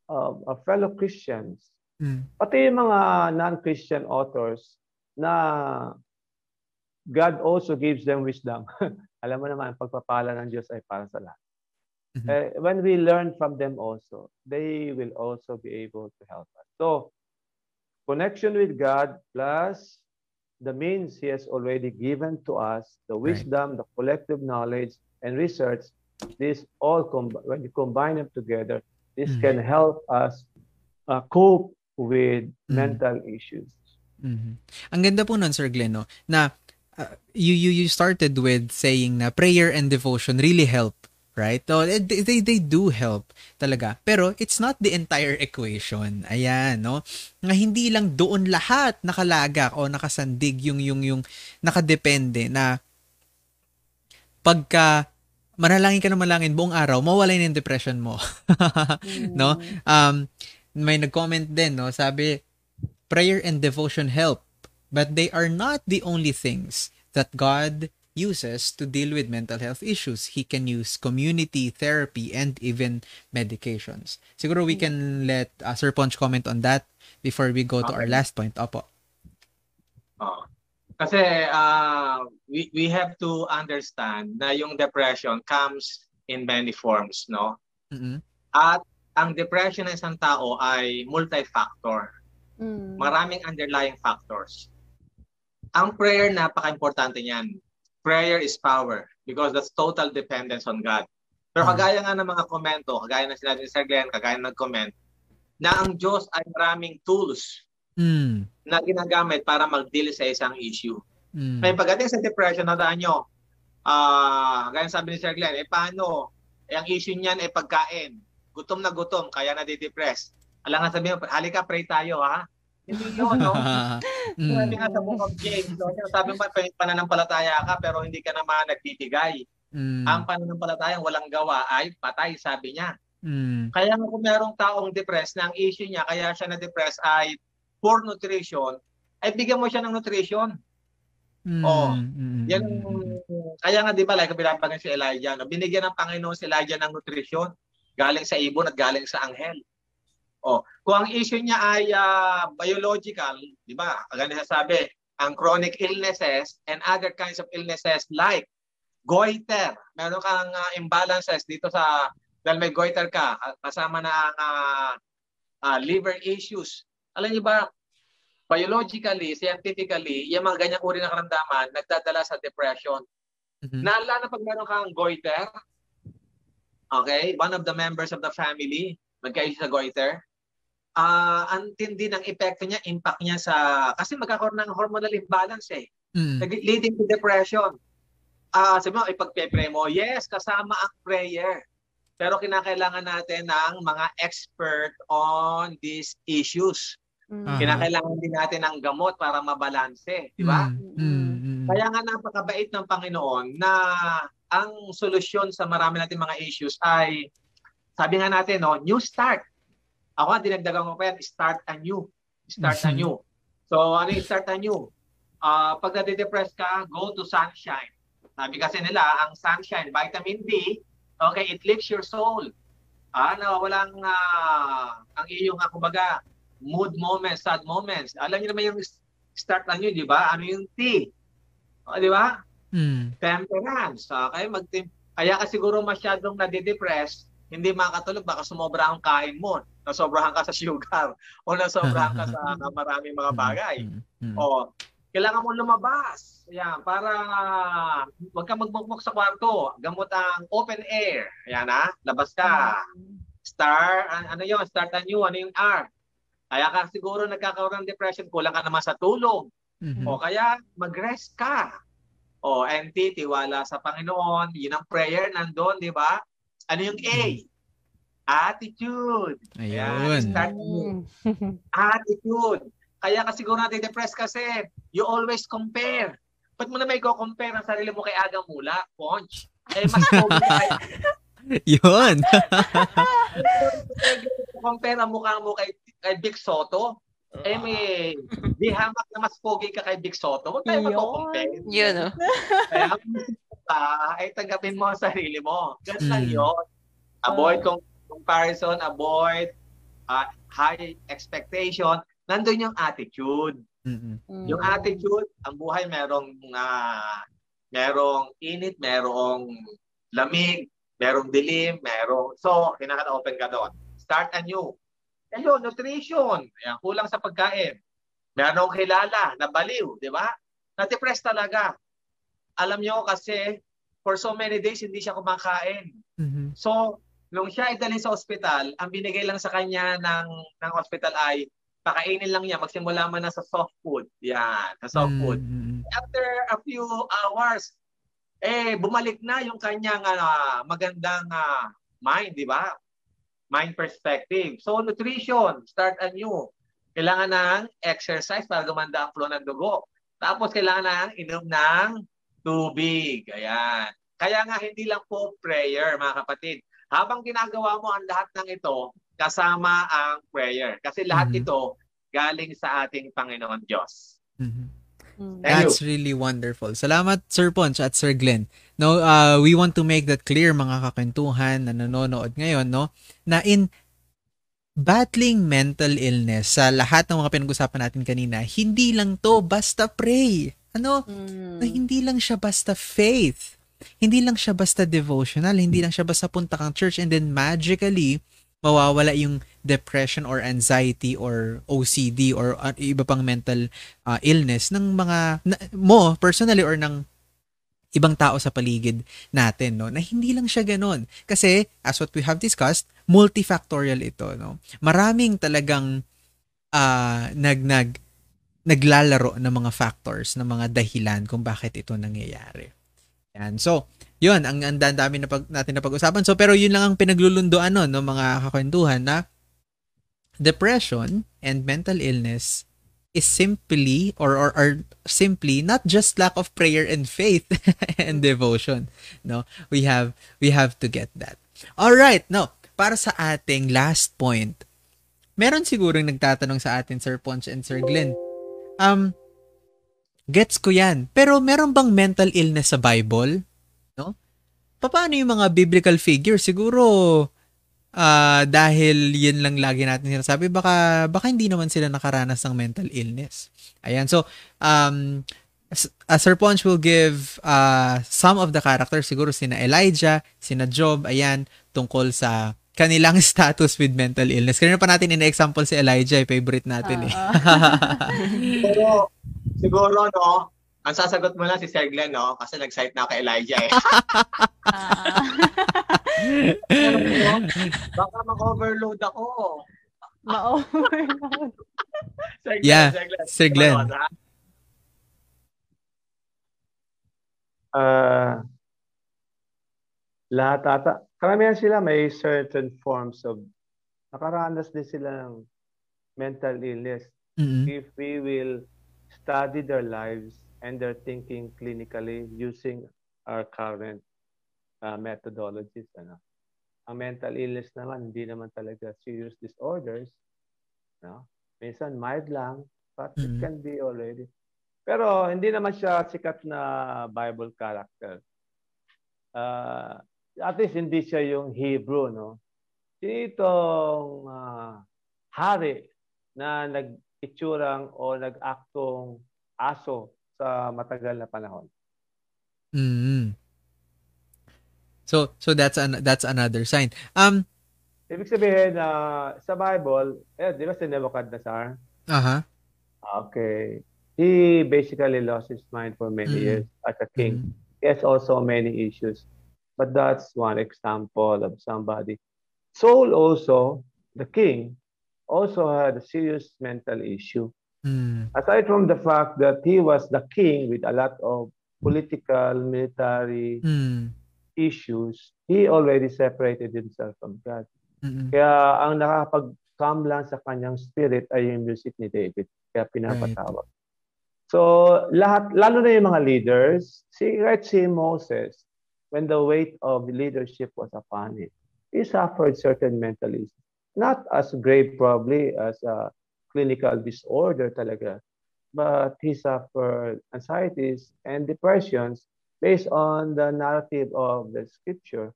of our fellow Christians. Mm. Pati yung mga non-Christian authors na God also gives them wisdom. Alam mo naman, pagpapala ng Diyos ay para sa lahat. Mhm. Eh, when we learn from them also, they will also be able to help us. So, connection with God plus the means He has already given to us, the Right. wisdom, the collective knowledge, and research, this all, com- when you combine them together, this Mhm. can help us uh, cope with Mhm. mental issues. Mhm. Ang ganda po nun, Sir Glenn, no, na uh, you, you, you started with saying na prayer and devotion really help, right? So, eh, they, they, they do help talaga. Pero it's not the entire equation. Ayan, no? Nga hindi lang doon lahat nakalagak o nakasandig yung, yung, yung nakadepende na pagka manalangin ka na malangin buong araw, mawala na yung depression mo. no? Um, may nag-comment din, no? Sabi, prayer and devotion help, but they are not the only things that God uses to deal with mental health issues. He can use community therapy and even medications. Siguro we can let uh, Sir Ponch comment on that before we go to our Okay. last point. Opo. Oo. Kasi uh, we, we have to understand na yung depression comes in many forms, no? Mm-mm. At ang depression ng isang tao ay multi-factor. Mm. Maraming underlying factors. Ang prayer, napaka-importante niyan. Prayer is power because that's total dependence on God. Pero Mhm. kagaya nga ng mga komento, kagaya ng sinabi ni Sir Glenn, kagaya ng nag-comment, na ang Diyos ay maraming tools Mm. na ginagamit para mag-deal sa isang issue. Mm. Kaya pagdating sa depression, nadaan nyo, ah gaya sabi ni Sir Glenn, eh paano? Eh, ang issue niyan ay pagkain. Gutom na gutom, kaya nadidepress. Alam nga sabihin, halika, pray tayo, ha? Hindi yun, no? Sabi mm. nga sa book of James, no? sabi mo, pananampalataya ka, pero hindi ka naman nagbibigay. Mm. Ang pananampalatayang walang gawa ay patay, sabi niya. Mm. Kaya nga kung merong taong depressed na ang issue niya, kaya siya na-depress ay poor nutrition, ay bigyan mo siya ng nutrition. Mm. Oh, Mm. Yan, kaya nga di ba, like binabanggit si Elijah, no? binigyan ng Panginoon si Elijah ng nutrition galing sa ibon at galing sa anghel. Oh, kung ang issue niya ay ah, biological, di ba? Ganun sabi, ang chronic illnesses and other kinds of illnesses like goiter. Meron kang ah, imbalances dito sa dahil may goiter ka, ah, kasama na ang ah, ah, liver issues. Alam niyo ba, biologically, scientifically, yung mga ganyang uri ng karamdaman nagdadala sa depression. Mhm. Naalala na pag meron kang goiter, okay, one of the members of the family, magka-issue sa goiter, ah ang tindi ng epekto niya, impact niya sa, kasi magkakaroon ng hormonal imbalance eh, Mm. Leading to depression. Ah, sabi mo, ipagpe-pray mo, yes, kasama ang prayer. Pero kinakailangan natin ng mga expert on these issues. Mm. Kinakailangan din natin ng gamot para mabalanse, di ba? Mm. Mm. Mm. Kaya nga napakabait ng Panginoon na ang solusyon sa marami nating mga issues ay, sabi nga natin, no, new start. Ako nga, dinagdagan ko pa yan, start anew. Start Mhm. anew. So, ano yung start anew? Ah, pag nade-depress ka, go to sunshine. Sabi kasi nila, ang sunshine, vitamin D, okay, it lifts your soul. Ah, nawawalang ah, ang iyong, ah, kumbaga, mood moments, sad moments. Alam niyo naman yung start anew, di ba? Ano yung T? O, di ba? Mm. temperance. Okay? Mag Kaya ka siguro masyadong nade-depress, hindi makakatulog, baka sumobra ang kain mo. Nasobrahan ka sa sugar o nasobrahan ka sa maraming mga bagay. Mm. Mm. O, kailangan mo lumabas. Yan, para wag ka magbukbok sa kwarto. Gamot ang open air. Yan ha, labas ka. Star, an- ano yon start anew, ano yung R? Kaya ka siguro nagkakaroon ng depression, kulang ka naman sa tulog. Mhm. O kaya mag-rest ka. O NT, tiwala sa Panginoon. Yun ang prayer nandun, di ba? Ano yung A? Attitude. Ayun. start anew. Attitude. Kaya ka siguro nade-depress kasi you always compare. Ba't mo na may compare ang sarili mo kay Aga Mula? Punch. Eh, mas compare. Yun. compare ang mukha mo kay, kay Vic Soto. Eh, may di hamak na mas pogi ka kay Vic Soto. Huwag tayo Yun. magko-compare. Yun, oh. Kaya ka, ay tanggapin mo ang sarili mo. Ganun lang Mm. yun. Avoid com- comparison, avoid uh, high expectation. Nandun yung attitude. Mhm. Yung attitude, ang buhay merong uh, merong init, merong lamig, merong dilim, merong so kinaka-open ka doon. Start anew. Ayun, nutrition. Ayan, kulang sa pagkain. Merong kilala na baliw, di ba? Na-depress talaga. Alam nyo kasi for so many days hindi siya kumakain. Mhm. So, nung siya ay dalhin sa ospital, ang binigay lang sa kanya ng ng hospital ay pakainin lang niya, magsimula man na sa soft food. Yan, sa soft food. Mhm. After a few hours, eh, bumalik na yung kanyang ah, magandang ah, mind, di ba? Mind perspective. So, nutrition, start anew. Kailangan ng exercise para gumanda ang flow ng dugo. Tapos, kailangan ng inom ng tubig. Ayan. Kaya nga, hindi lang po prayer, mga kapatid. Habang ginagawa mo ang lahat ng ito, kasama ang prayer. Kasi lahat Mhm. ito galing sa ating Panginoon Diyos. Mhm. Mm. Thank That's really wonderful. Salamat Sir Ponch at Sir Glenn. No, uh, we want to make that clear mga kakwentuhan na nanonood ngayon, no, na in battling mental illness sa lahat ng mga pinag-usapan natin kanina, hindi lang to basta pray. Ano? Mm. Na hindi lang siya basta faith. Hindi lang siya basta devotional, hindi lang siya basta punta kang church and then magically mawawala yung depression or anxiety or OCD or uh, iba pang mental uh, illness ng mga na, mo personally or ng ibang tao sa paligid natin no na hindi lang siya ganoon kasi as what we have discussed multifactorial ito no maraming talagang uh, nag nag naglalaro ng mga factors ng mga dahilan kung bakit ito nangyayari. Yan. So yun ang ang dami na pag, natin na pag-usapan. So pero yun lang ang pinaglulundoan no, no mga kakwentuhan na depression and mental illness is simply or, or or simply not just lack of prayer and faith and devotion no? We have we have to get that. All right no para sa ating last point. Meron siguro nagtatanong sa atin Sir Ponch and Sir Glenn um gets ko yan. Pero meron bang mental illness sa Bible? No? Paano yung mga biblical figures siguro ah dahil yun lang lagi natin sinasabi, baka, baka hindi naman sila nakaranas ng mental illness. Ayan, so, um, uh, Sir Ponch will give uh, some of the characters, siguro sina Elijah, sina Job, ayan, tungkol sa kanilang status with mental illness. Kanina pa natin in-example si Elijah, eh, favorite natin eh. Siguro, siguro, no, ang sasagot mo lang si Sir Glenn, no? Kasi nag-site na ako kay Elijah, eh. Ah. Baka mag-overload ako. Ma-overload. Sir Glenn, Yeah, Sir Glenn. Sir Glenn. Uh, lahat ata, karamihan sila may certain forms of, nakaranas din sila ng mental illness. Mm-mm. If we will study their lives and their thinking clinically using our current uh, methodologies. Ano? Ang mental illness naman, hindi naman talaga serious disorders. No? Minsan mild lang, but it Mhm. can be already. Pero hindi naman siya sikat na Bible character. Uh, at least hindi siya yung Hebrew, no? Itong uh, hari na nag-itsurang o nag-aktong aso sa matagal na panahon. mm So so that's an that's another sign. Um Ibig sabihin na sa Bible, eh, di ba si Nebuchadnezzar? aha. Okay. He basically lost his mind for many Mm. years as a king. He has also many issues. But that's one example of somebody. Saul also, the king, also had a serious mental issue. Mm. Aside from the fact that he was the king with a lot of political, military Mm. issues, he already separated himself from God. Mm-mm. Kaya ang nakakapag-calm lang sa kanyang spirit ay yung music ni David. Kaya pinapatawag. So, lahat, lalo na yung mga leaders, si, right si Moses, when the weight of leadership was upon him, he suffered certain mental issues. Not as grave probably as a clinical disorder talaga, but he suffered anxieties and depressions based on the narrative of the scripture.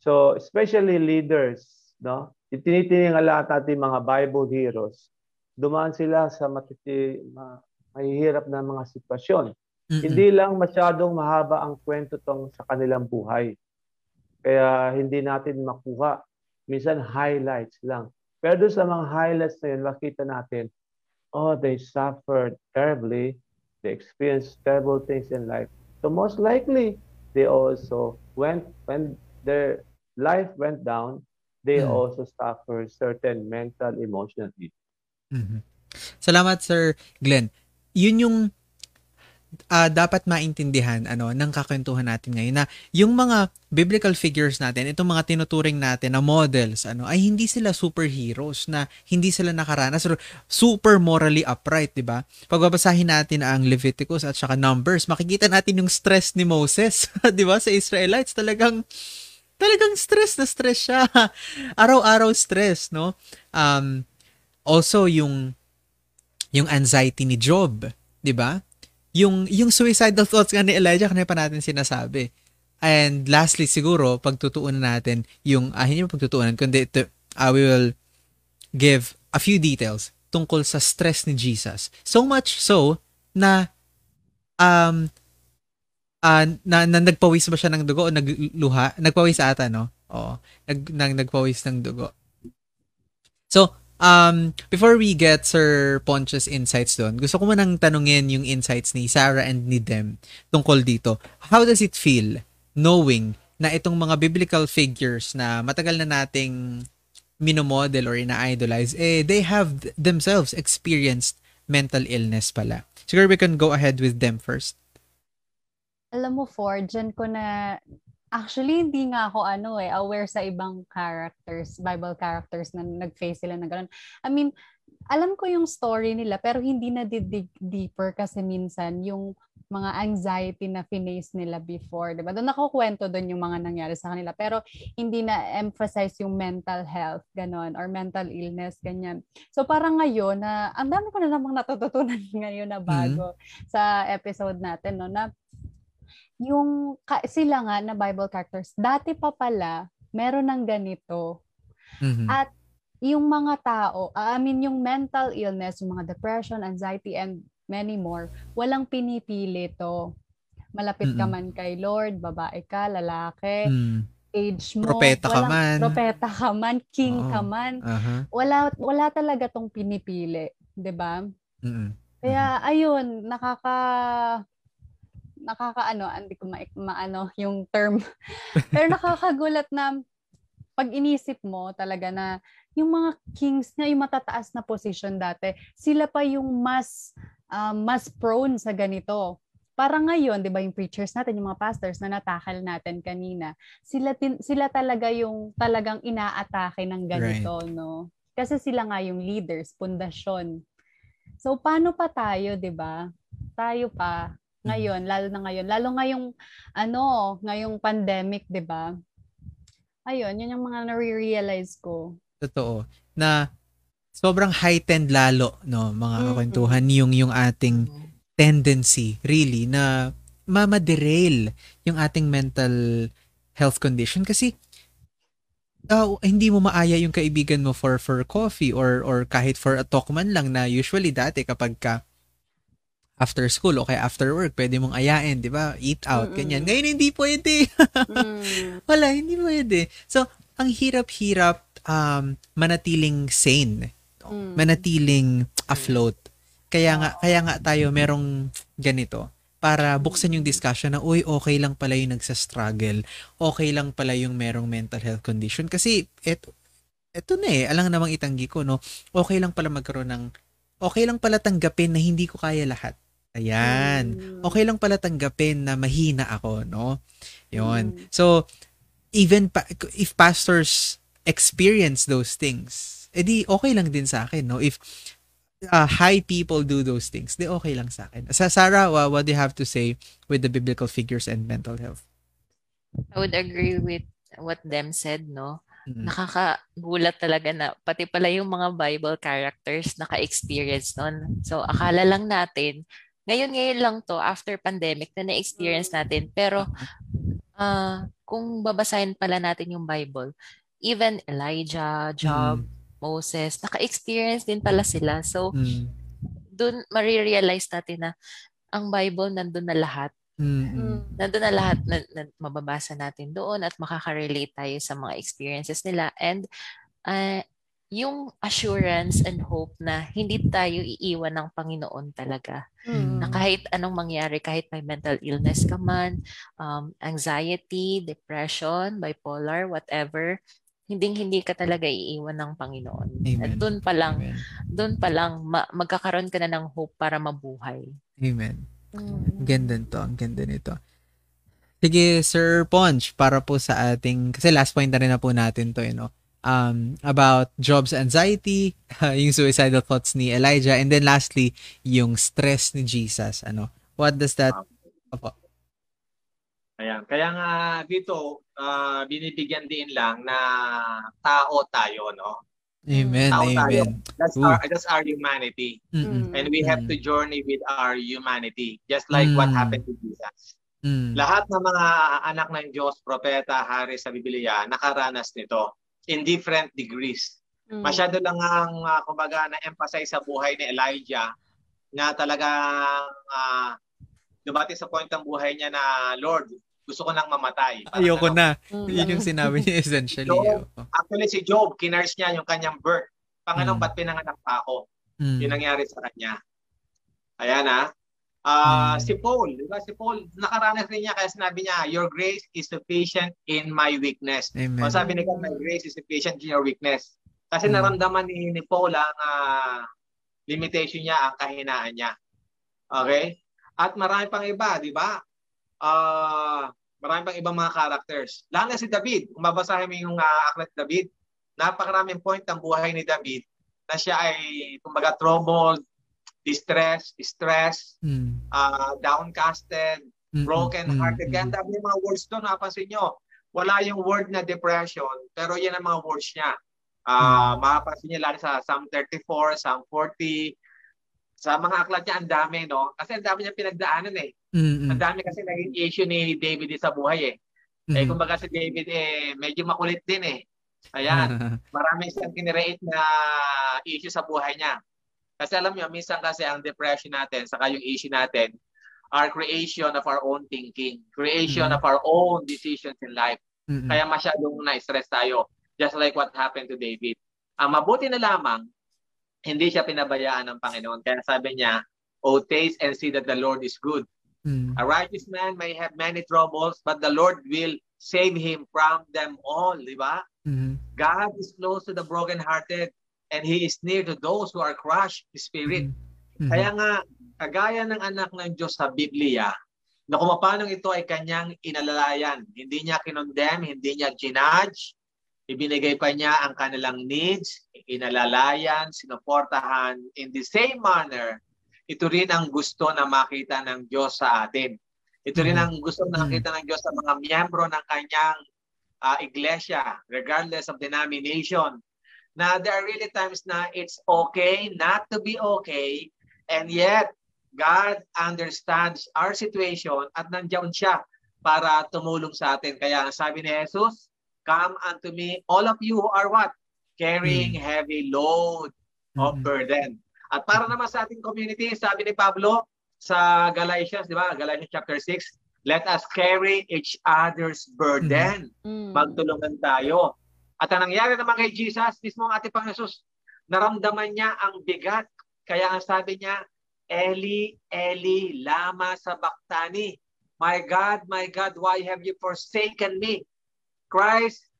So, especially leaders, no? Itinitingnan lahat natin mga Bible heroes. Dumaan sila sa matiti, ma, mahihirap na mga sitwasyon. Mm-mm. Hindi lang masyadong mahaba ang kwento tong sa kanilang buhay. Kaya hindi natin makuha. Minsan highlights lang. Pero doon sa mga highlights na yun, makita natin, oh, they suffered terribly. They experienced terrible things in life. So most likely, they also went, when their life went down, they Mm. also suffered certain mental, emotional issues. Mhm. Salamat Sir Glenn. Yun yung ah, dapat maintindihan ano ng kakwentuhan natin ngayon na yung mga biblical figures natin, itong mga tinuturing natin na models ano ay hindi sila superheroes na hindi sila nakaranas or super morally upright, 'di ba? Pagbabasahin natin ang Leviticus at saka Numbers, makikita natin yung stress ni Moses, 'di ba? Sa Israelites talagang talagang stress na stress siya. Araw-araw stress, no? Um also yung yung anxiety ni Job, 'di ba? Yung yung suicidal thoughts nga ni Elijah kanina pa natin sinasabi. And lastly siguro pagtutuunan natin yung ah, hindi mo pagtutuunan kundi ito, we will give a few details tungkol sa stress ni Jesus. So much so na um ah, na, na nagpawis ba siya ng dugo o nagluha? Nagpawis ata, no? Oo. Nag, nag, nagpawis ng dugo. So, um, before we get Sir Ponch's insights doon, gusto ko munang tanungin yung insights ni Sarah and ni Dem tungkol dito. How does it feel knowing na itong mga biblical figures na matagal na nating minomodel or ina-idolize, eh, they have themselves experienced mental illness pala. Siguro we can go ahead with them first. Alam mo, Ford, dyan ko na, actually, hindi nga ako ano eh, aware sa ibang characters, Bible characters na nag-face sila na gano'n. I mean, alam ko yung story nila, pero hindi na dig deeper kasi minsan yung mga anxiety na finace nila before, di ba? Doon nakukwento doon yung mga nangyari sa kanila, pero hindi na emphasize yung mental health, ganon, or mental illness, ganyan. So parang ngayon, na ang dami ko na namang natututunan ngayon na bago sa episode natin, no, na yung ka, sila nga na Bible characters, dati pa pala, meron ng ganito. Mhm. At yung mga tao, I mean yung mental illness, yung mga depression, anxiety, and many more, walang pinipili to. Malapit ka Mm-mm. man kay Lord, babae ka, lalaki, Mm. age mo. Propeta ka man. Propeta ka man, king Oo. ka man. Aha. Wala, wala talaga tong pinipili. 'di ba? Mm-mm. Kaya ayun, nakaka nakakaano, hindi ko ma, maano yung term. Pero nakakagulat na pag inisip mo talaga na yung mga kings na yung matataas na position dati, sila pa yung mas ah, mas prone sa ganito. Para ngayon, 'di ba, yung preachers natin, yung mga pastors na natakal natin kanina, sila tin, sila talaga yung talagang inaatake ng ganito, no? Kasi sila nga yung leaders, pundasyon. So paano pa tayo, 'di ba? Tayo pa ngayon, lalo na ngayon, lalo ngayong ano, ngayong pandemic, 'di ba? Ayun, yun yung mga na-realize ko. Totoo. Na sobrang heightened lalo, no, mga kakwentuhan, yung, yung ating tendency, really, na mamaderail yung ating mental health condition. Kasi, ah, hindi mo maaya yung kaibigan mo for for coffee or or kahit for a talk man lang na usually dati kapag ka after school o kaya after work, pwede mong ayain, di ba? Eat out, Mm-mm. ganyan. Ngayon, hindi pwede. Mm. Wala, hindi pwede. So, ang hirap-hirap um, manatiling sane. Mm. Manatiling afloat. Kaya nga, kaya nga tayo merong ganito para buksan yung discussion na, uy, okay lang pala yung nagsa-struggle. Okay lang pala yung merong mental health condition. Kasi, et, eto na eh, alang namang itanggi ko, no? Okay lang pala magkaroon ng, okay lang pala tanggapin na hindi ko kaya lahat. Ayan. Mm. Okay lang pala tanggapin na mahina ako, no? Yun. Mm. So, even pa, if pastors experience those things, edi okay lang din sa akin, no? If uh, high people do those things, di okay lang sa akin. Sa Sarah, wa- what do you have to say with the biblical figures and mental health? I would agree with what them said, no? Mm. Nakakagulat talaga na pati pala yung mga Bible characters naka-experience nun. So, akala lang natin, ngayon-ngayon lang to, after pandemic, na na-experience natin. Pero, ah kung babasahin pala natin yung Bible, even Elijah, Job, Moses, naka-experience din pala sila. So, Mm. dun marirealize natin na ang Bible nandun na lahat. Mm. Mm. Nandun na lahat na, na mababasa natin doon at makaka-relate tayo sa mga experiences nila. And uh, yung assurance and hope na hindi tayo iiwan ng Panginoon talaga. Mm. Na kahit anong mangyari, kahit may mental illness ka man, um, anxiety, depression, bipolar, whatever, hindi hindi ka talaga iiwan ng Panginoon. Amen. At doon pa lang, doon pa lang ma- magkakaroon ka na ng hope para mabuhay. Amen. Mm. Ang ganda nito. Ang ganda nito. Sige, Sir Ponch, para po sa ating, kasi last point na rin na po natin to, you know, um, about Job's anxiety, yung suicidal thoughts ni Elijah, and then lastly, yung stress ni Jesus. Ano? What does that, opo. Ayan. Kaya nga dito, ah, binibigyan din lang na tao tayo, no? Amen, Tao tayo. amen. That's Ooh. our, that's our humanity. Mm-mm. And we have to journey with our humanity, just like what Mm. happened to Jesus. Mm. Lahat ng mga anak ng Diyos, propeta, hari sa Biblia, nakaranas nito in different degrees. Mm. Masyado lang ang, uh, kumbaga, na-emphasize sa buhay ni Elijah na talagang uh, dumating sa point ng buhay niya na, Lord, gusto ko nang mamatay. Parang Ayoko ano, na. Mm. Yun yung sinabi niya essentially. Job. Actually, si Job, kinurse niya yung kanyang birth. Panginoon, Mm. ba't pinanganak pa ako? Mm. Yun nangyari sa kanya. Ayan ah. Mm. si Paul, di ba? Si Paul, nakaranas rin niya kaya sinabi niya, your grace is sufficient in my weakness. Amen. O sabi ni God, my grace is sufficient in your weakness. Kasi Mm. naramdaman ni, ni Paul ang ah, limitation niya, ang kahinaan niya. Okay? At marami pang iba, di ba? Ah, marami pang ibang mga characters. Lalo na si David. Kung babasahin mo yung uh, aklat David, napakaraming point ng buhay ni David na siya ay, kumbaga, troubled, distressed, stressed, Mm. ah, downcasted, Mm, broken mm, hearted. mm, Kaya dami mga words doon, napansin nyo. Wala yung word na depression, pero yan ang mga words niya. Ah, Mapapansin niyo lalo sa Psalm 34, Psalm 40, sa mga aklat niya, ang dami, no? Kasi ang dami niya pinagdaanan eh. mm, mm, Ang dami kasi naging issue ni David sa buhay eh. Eh, mm. kumbaga si David eh, medyo makulit din eh. Ayan, marami siyang kinirate na issue sa buhay niya. Kasi alam niyo, minsan kasi ang depression natin, saka yung issue natin, are creation of our own thinking, creation Mhm. of our own decisions in life. Mm, mm. Kaya masyadong na-stress tayo, just like what happened to David. Ang mabuti na lamang, hindi siya pinabayaan ng Panginoon. Kaya sabi niya, O taste and see that the Lord is good. Mm. A righteous man may have many troubles, but the Lord will save him from them all. Di ba? Mhm. God is close to the brokenhearted and He is near to those who are crushed in spirit. Mhm. Kaya nga, kagaya ng anak ng Diyos sa Biblia, na kung paano ito ay kanyang inalalayan. Hindi niya kinondemn, hindi niya ginudge, ibinigay pa niya ang kanilang needs, inalalayan, sinuportahan. In the same manner, ito rin ang gusto na makita ng Diyos sa atin. Ito rin Mhm. ang gusto na makita ng Diyos sa mga miyembro ng kanyang ah, iglesia, regardless of denomination. Na there are really times na it's okay not to be okay, and yet God understands our situation at nandiyan siya para tumulong sa atin. Kaya ang sabi ni Jesus, Come unto me, all of you who are what? Carrying heavy load of Mhm. burden. At para naman sa ating community, sabi ni Pablo sa Galatians, di ba? Galatians chapter 6, let us carry each other's burden. Mm. Magtulungan tayo. At ang nangyari naman kay Jesus, mismo ang ating Panginoon Jesus, naramdaman niya ang bigat. Kaya ang sabi niya, Eli, Eli, lama sabaktani. My God, my God, why have you forsaken me? Christ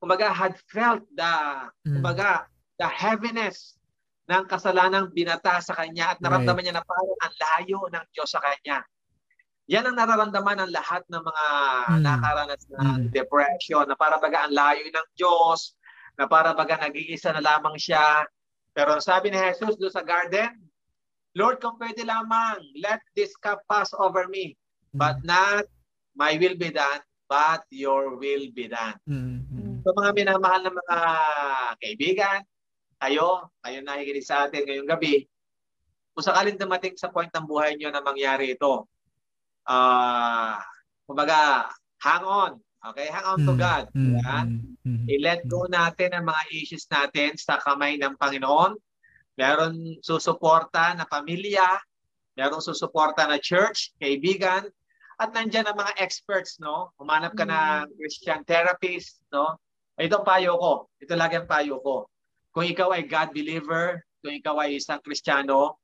kumbaga, had felt the, Mm. kumbaga, the heaviness ng kasalanang binata sa kanya at naramdaman niya na parang ang layo ng Diyos sa kanya. Yan ang nararamdaman ng lahat ng mga Mm. nakaranas ng Mm. depression, na para baga ang layo ng Diyos, na para baga nag-iisa na lamang siya. Pero ang sabi ni Jesus doon sa garden, Lord, kung pwede lamang, let this cup pass over me. But not my will be done, but your will be done. Mm, mm, So mga minamahal na mga kaibigan, kayo, kayo nakikinig sa atin ngayong gabi, kung sakaling dumating sa point ng buhay nyo na mangyari ito, ah, kumbaga, hang on. Okay? Hang on to Mm, God. mm, Diba? mm, mm. I-let go natin ang mga issues natin sa kamay ng Panginoon. Meron susuporta na pamilya, meron susuporta na church, kaibigan, at nandiyan ang mga experts, no? Humanap ka ng Christian therapist, no? Ito ang payo ko. Ito lagi ang payo ko. Kung ikaw ay God believer, kung ikaw ay isang Kristiyano,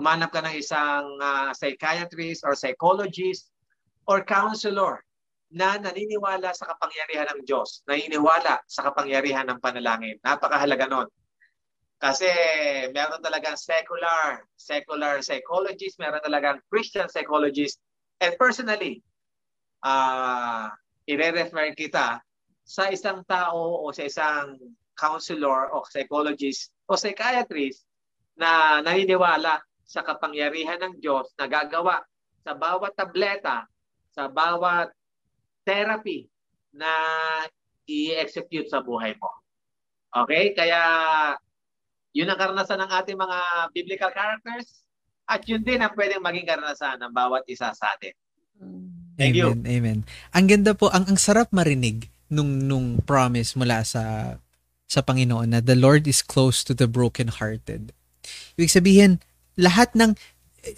humanap ka ng isang ah, psychiatrist or psychologist or counselor na naniniwala sa kapangyarihan ng Diyos, naniniwala sa kapangyarihan ng panalangin. Napakahalaga nun. Kasi meron talagang secular, secular psychologist, meron talagang Christian psychologist. And personally, uh, ire-refer kita sa isang tao o sa isang counselor o psychologist o psychiatrist na naniniwala sa kapangyarihan ng Diyos na gagawa sa bawat tableta, sa bawat therapy na i-execute sa buhay mo. Okay? Kaya yun ang karanasan ng ating mga biblical characters at yun din ang pwedeng maging karanasan ng bawat isa sa atin. Thank you. amen, amen. Ang ganda po, ang, ang sarap marinig nung, nung promise mula sa sa Panginoon na the Lord is close to the brokenhearted. Ibig sabihin, lahat ng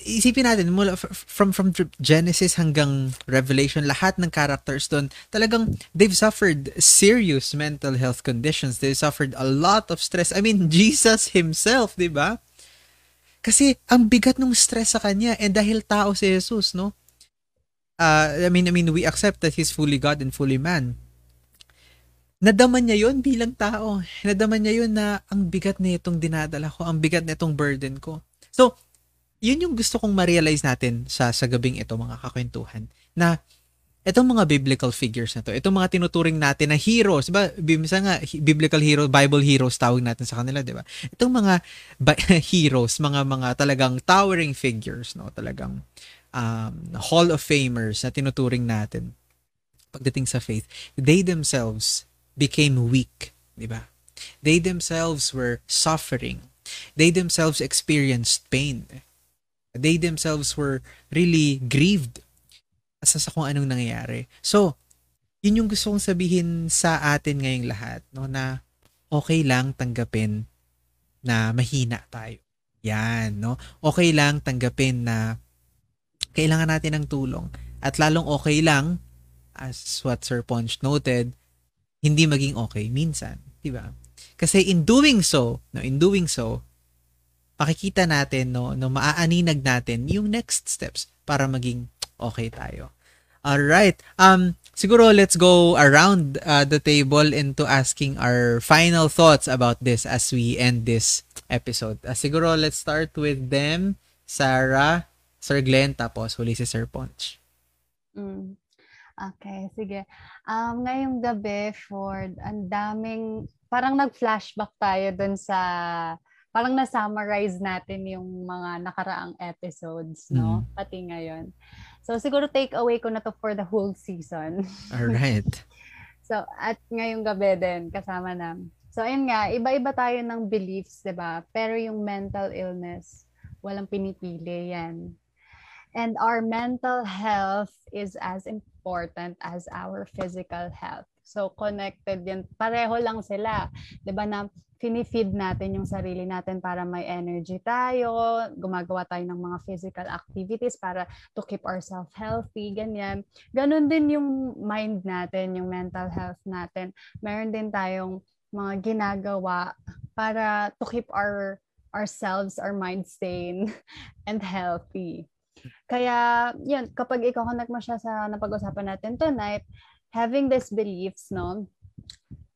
isipin natin mula from from Genesis hanggang Revelation lahat ng characters doon talagang they've suffered serious mental health conditions. They've suffered a lot of stress. I mean Jesus himself 'di ba? Kasi ang bigat ng stress sa kanya and dahil tao si Jesus no? Uh, I mean I mean we accept that he's fully God and fully man. Nadama niya yon bilang tao. Nadama niya yon na ang bigat na itong dinadala ko ang bigat na itong burden ko so yun yung gusto kong ma-realize natin sa sa gabing ito mga kakwentuhan na itong mga biblical figures na to, itong mga tinuturing natin na heroes, ba? Bimisa nga biblical hero, Bible heroes tawag natin sa kanila, 'di ba? Itong mga heroes, mga mga talagang towering figures, no, talagang um, Hall of Famers na tinuturing natin pagdating sa faith, they themselves became weak, 'di ba? They themselves were suffering. They themselves experienced pain they themselves were really grieved sa, sa kung anong nangyayari. So, yun yung gusto kong sabihin sa atin ngayong lahat, no, na okay lang tanggapin na mahina tayo. Yan, no? Okay lang tanggapin na kailangan natin ng tulong. At lalong okay lang, as what Sir Ponch noted, hindi maging okay minsan. di ba? Kasi in doing so, no, in doing so, makikita natin no no maaaninag natin yung next steps para maging okay tayo. All right. Um siguro let's go around uh, the table into asking our final thoughts about this as we end this episode. Uh, siguro let's start with them, Sarah, Sir Glenn, tapos huli si Sir Ponch. Mm. Okay, sige. Um, ngayong gabi, Ford, ang daming, parang nag-flashback tayo dun sa parang na-summarize natin yung mga nakaraang episodes, no? Mm. Pati ngayon. So, siguro take away ko na to for the whole season. All right. so, at ngayong gabi din, kasama na. So, ayun nga, iba-iba tayo ng beliefs, di ba? Pero yung mental illness, walang pinipili yan. And our mental health is as important as our physical health. So, connected yan. Pareho lang sila. Di ba na finifeed natin yung sarili natin para may energy tayo, gumagawa tayo ng mga physical activities para to keep ourselves healthy, ganyan. Ganon din yung mind natin, yung mental health natin. Meron din tayong mga ginagawa para to keep our ourselves, our mind sane and healthy. Kaya, yun, kapag i-connect mo siya sa napag-usapan natin tonight, having these beliefs, no,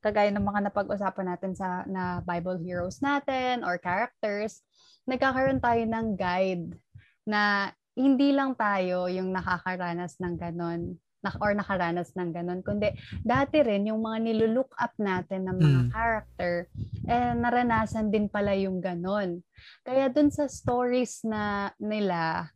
kagaya ng mga napag-usapan natin sa na Bible heroes natin or characters, nagkakaroon tayo ng guide na hindi lang tayo yung nakakaranas ng ganon or nakaranas ng ganon, kundi dati rin yung mga nilulook up natin ng mga mm. character, eh, naranasan din pala yung ganon. Kaya dun sa stories na nila,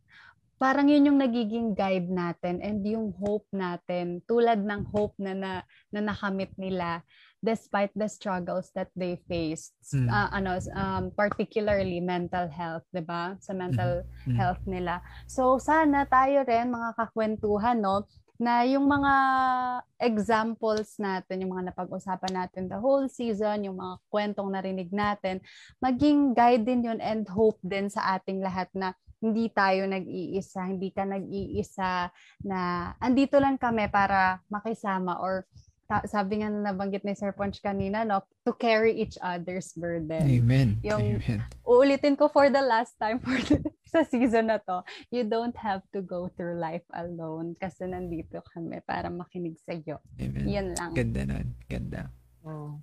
parang yun yung nagiging guide natin and yung hope natin tulad ng hope na na, na nakamit nila despite the struggles that they faced mm. uh, ano um, particularly mental health 'di ba sa mental mm. health nila so sana tayo rin mga kakwentuhan no na yung mga examples natin, yung mga napag-usapan natin the whole season, yung mga kwentong narinig natin, maging guide din yun and hope din sa ating lahat na hindi tayo nag-iisa, hindi ka nag-iisa na andito lang kami para makisama or sabi nga na nabanggit ni Sir Ponch kanina, no, to carry each other's burden. Amen. Yung, Amen. uulitin ko for the last time for the, sa season na to, you don't have to go through life alone kasi nandito kami para makinig sa iyo. Amen. Yan lang. Ganda nun. Ganda. Oh.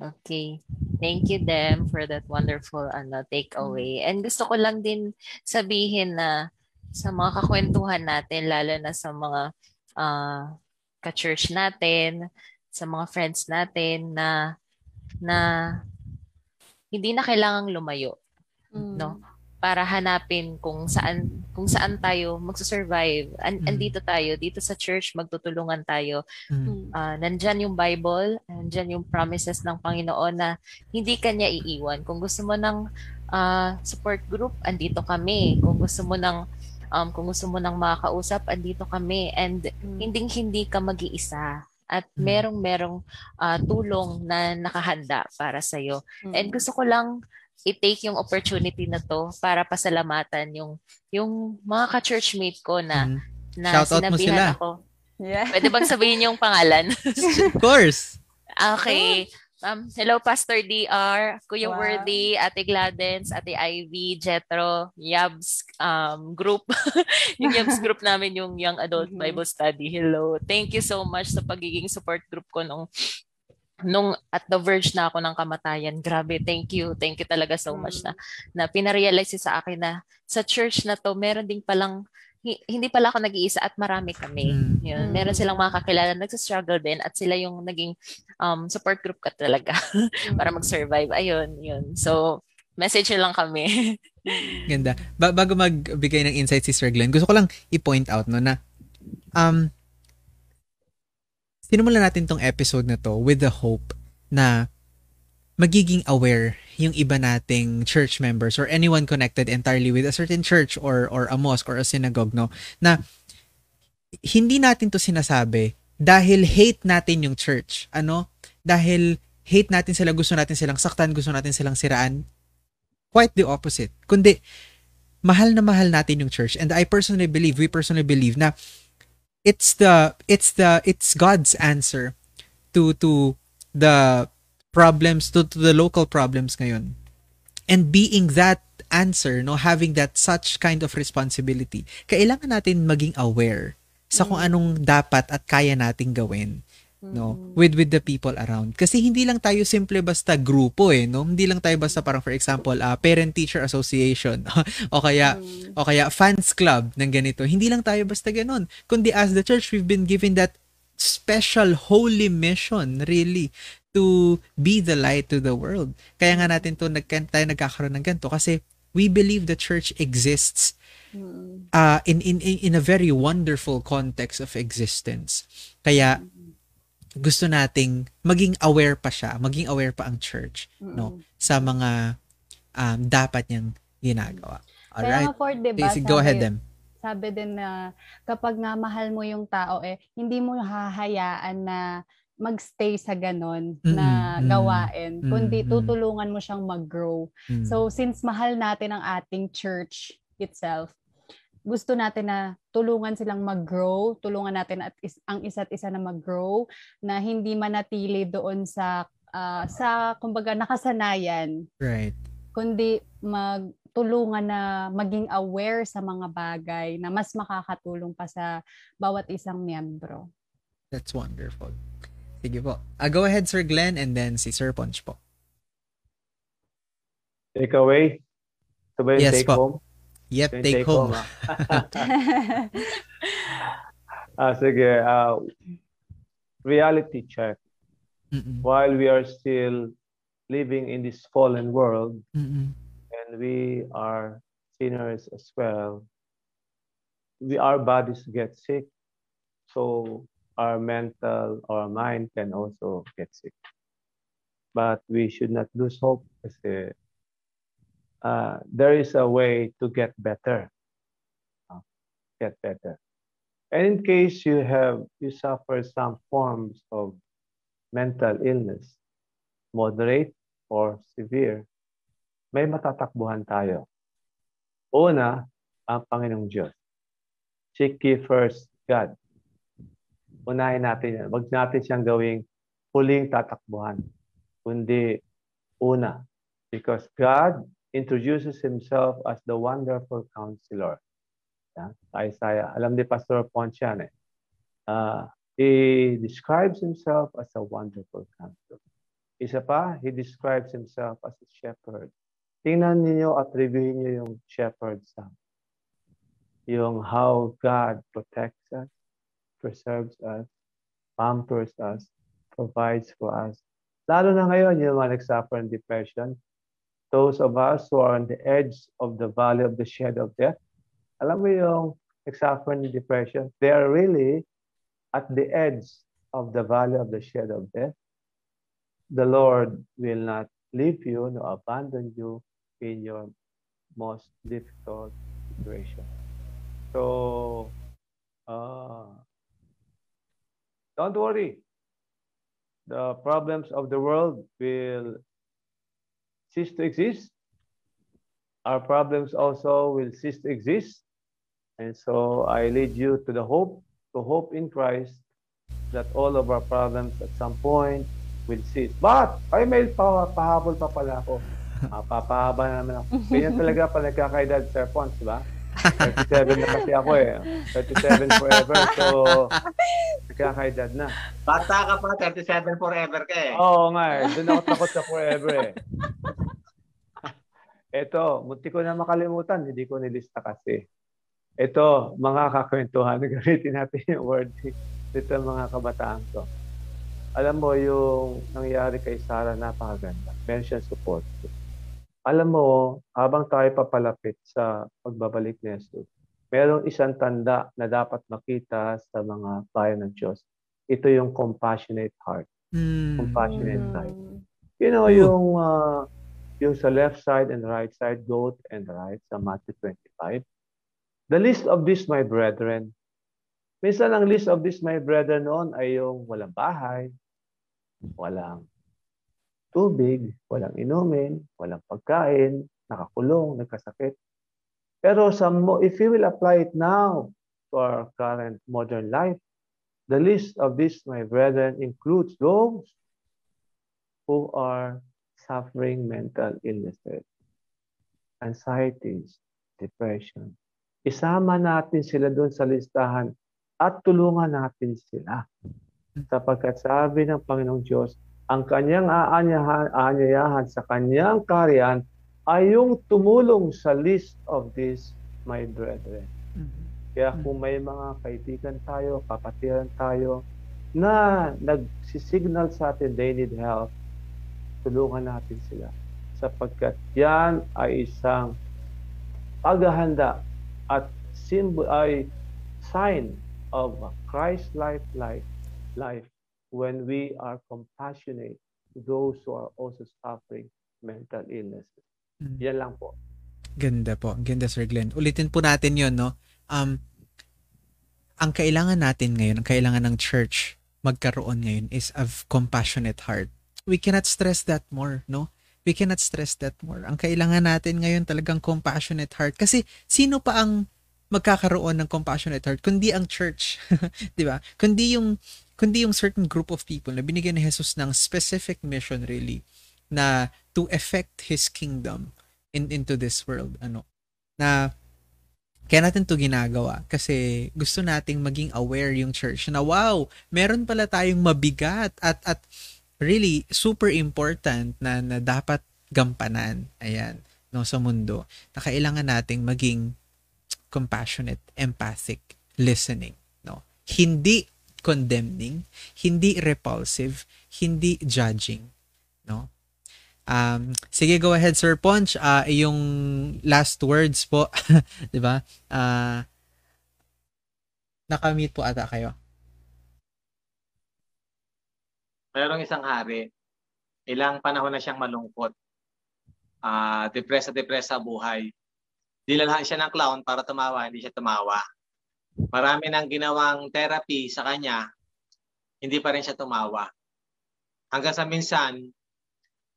Okay. Thank you, Dem, for that wonderful ano, takeaway. And gusto ko lang din sabihin na sa mga kakwentuhan natin, lalo na sa mga uh, ka-church natin, sa mga friends natin na na hindi na kailangang lumayo. Mm. No? Para hanapin kung saan kung saan tayo magso-survive. An- mm. Andito tayo, dito sa church magtutulungan tayo. Mm. Uh, nandyan yung Bible, nandyan yung promises ng Panginoon na hindi kanya iiwan. Kung gusto mo ng uh, support group, andito kami. Kung gusto mo ng um, kung gusto mo ng makakausap, andito kami. And mm. hindi hindi ka mag-iisa at mm. merong merong uh, tulong na nakahanda para sa iyo. Mm. And gusto ko lang i-take yung opportunity na to para pasalamatan yung yung mga ka-churchmate ko na mm. na Shout sinabihan mo sila. ako. Yeah. Pwede bang sabihin yung pangalan? of course. Okay. Um, hello, Pastor DR, Kuya wow. Worthy, Ate Gladens, Ate Ivy, Jetro, Yabs um, group. yung Yabs group namin, yung Young Adult mm-hmm. Bible Study. Hello. Thank you so much sa pagiging support group ko nung nung at the verge na ako ng kamatayan, grabe, thank you. Thank you talaga so much na, na pinarealize sa akin na sa church na to, meron ding palang hindi pala ako nag-iisa at marami kami. Mm. Yun, mm. meron silang mga kakilala nagsa-struggle din at sila yung naging um, support group ka talaga para mag-survive. Ayun, yun. So, message lang kami. Ganda. Ba- bago magbigay ng insight si Sir Glenn, gusto ko lang i-point out no na um, sinumulan natin tong episode na to with the hope na magiging aware yung iba nating church members or anyone connected entirely with a certain church or or a mosque or a synagogue no? Na hindi natin to sinasabi dahil hate natin yung church ano? Dahil hate natin sila gusto natin silang saktan gusto natin silang siraan. Quite the opposite. Kundi mahal na mahal natin yung church. And I personally believe we personally believe na it's the it's the it's God's answer to to the problems to, to the local problems ngayon. And being that answer, no, having that such kind of responsibility, kailangan natin maging aware sa kung mm. anong dapat at kaya nating gawin no? Mm. with with the people around. Kasi hindi lang tayo simple basta grupo eh no? Hindi lang tayo basta parang for example uh, parent teacher association. O kaya mm. o kaya fans club ng ganito. Hindi lang tayo basta ganoon kundi as the church we've been given that special holy mission really to be the light to the world. Kaya nga natin to nag tayo nagkakaroon ng ganito. Kasi we believe the church exists uh, in in in a very wonderful context of existence. Kaya gusto nating maging aware pa siya, maging aware pa ang church, mm-hmm. no, sa mga um, dapat niyang ginagawa. All right. for, diba, Please, go ahead them. Sabi din na kapag nga mahal mo yung tao eh, hindi mo hahayaan na magstay sa ganon mm-hmm. na gawain, mm-hmm. kundi tutulungan mo siyang mag-grow. Mm-hmm. So since mahal natin ang ating church itself, gusto natin na tulungan silang mag-grow, tulungan natin at is, ang isa't isa na mag-grow, na hindi manatili doon sa uh, sa kumbaga nakasanayan. Right. Kundi magtulungan na maging aware sa mga bagay na mas makakatulong pa sa bawat isang miyembro. That's wonderful. Sige po. Uh, go ahead, Sir Glenn, and then si Sir Ponch po. Take away. Yung Yes take po. home? Yep, Yung take, home. ah. ah, sige. ah, reality check. Mm-mm. While we are still living in this fallen world, Mm-mm. and we are sinners as well, we our bodies get sick. So our mental or mind can also get sick. But we should not lose hope kasi uh, there is a way to get better. Uh, Get better. And in case you have you suffer some forms of mental illness, moderate or severe, may matatakbuhan tayo. Una, ang Panginoong Diyos. Seek ye first God. Unahin natin yan. Huwag natin siyang gawing huling tatakbuhan, kundi una. Because God introduces Himself as the wonderful counselor. Yan, sa Isaiah. Alam ni Pastor Ponce yan eh. Ah, he describes himself as a wonderful counselor. Isa pa, he describes himself as a shepherd. Tingnan niyo at reviewin niyo yung shepherd song. Yung how God protects us, preserves us, pampers us, provides for us. Lalo na ngayon, yung mga nagsuffer ng depression, those of us who are on the edge of the valley of the shadow of death, alam mo yung nagsuffer ng depression, they are really at the edge of the valley of the shadow of death. The Lord will not leave you nor abandon you in your most difficult situation. So, uh, don't worry. The problems of the world will cease to exist. Our problems also will cease to exist. And so I lead you to the hope, to hope in Christ that all of our problems at some point will cease. But, ay may pa, pahabol pa pala ako. Ah, papahaba na naman ako. Ganyan talaga pa nagkakaedad, Sir Pons, di ba? 37 na kasi ako eh. 37 forever. So, nagkakaedad na. Bata ka pa, 37 forever ka eh. Oo nga eh. Doon ako takot sa forever eh. Ito, munti ko na makalimutan. Hindi ko nilista kasi. Ito, mga kakwentuhan. Gamitin natin yung word dito mga kabataan ko. Alam mo, yung nangyari kay Sarah, napakaganda. Mention support. Alam mo, habang tayo papalapit sa pagbabalik ni Jesus, merong isang tanda na dapat makita sa mga bayan ng Diyos. Ito yung compassionate heart. Mm. Compassionate Mm. side. You know, yung uh, yung sa left side and right side, goat and right sa Matthew 25. The least of this, my brethren. Minsan ang least of this, my brethren noon ay yung walang bahay, walang tubig, walang inumin, walang pagkain, nakakulong, nagkasakit. Pero sa if you will apply it now to our current modern life, the list of this, my brethren, includes those who are suffering mental illnesses, anxieties, depression. Isama natin sila doon sa listahan at tulungan natin sila. Sapagkat sabi ng Panginoong Diyos, ang kanyang aanyahan, aanyayahan sa kanyang karyan ay yung tumulong sa list of these, my brethren. Kaya kung may mga kaibigan tayo, kapatiran tayo, na nagsisignal sa atin they need help, tulungan natin sila. Sapagkat yan ay isang paghahanda at symbol ay sign of a Christ-like life, life when we are compassionate to those who are also suffering mental illnesses. Mm. Yan lang po. Ganda po. Ganda, Sir Glenn. Ulitin po natin yon no? Um, ang kailangan natin ngayon, ang kailangan ng church magkaroon ngayon is a compassionate heart. We cannot stress that more, no? We cannot stress that more. Ang kailangan natin ngayon talagang compassionate heart. Kasi sino pa ang magkakaroon ng compassionate heart kundi ang church, 'di ba? Kundi yung kundi yung certain group of people na binigyan ni Jesus ng specific mission really na to effect his kingdom in into this world ano na Kaya natin to ginagawa kasi gusto nating maging aware yung church na wow, meron pala tayong mabigat at at really super important na, na dapat gampanan. Ayan, no sa mundo. Na kailangan nating maging compassionate, empathic, listening, no. Hindi condemning, hindi repulsive, hindi judging, no. Um, sige, go ahead, Sir Ponch. Uh, yung last words po, di ba? Uh, nakamute po ata kayo. Mayroong isang hari, ilang panahon na siyang malungkot. Uh, depressed depressed sa buhay. Dinalhan siya ng clown para tumawa, hindi siya tumawa. Marami nang ginawang therapy sa kanya, hindi pa rin siya tumawa. Hanggang sa minsan,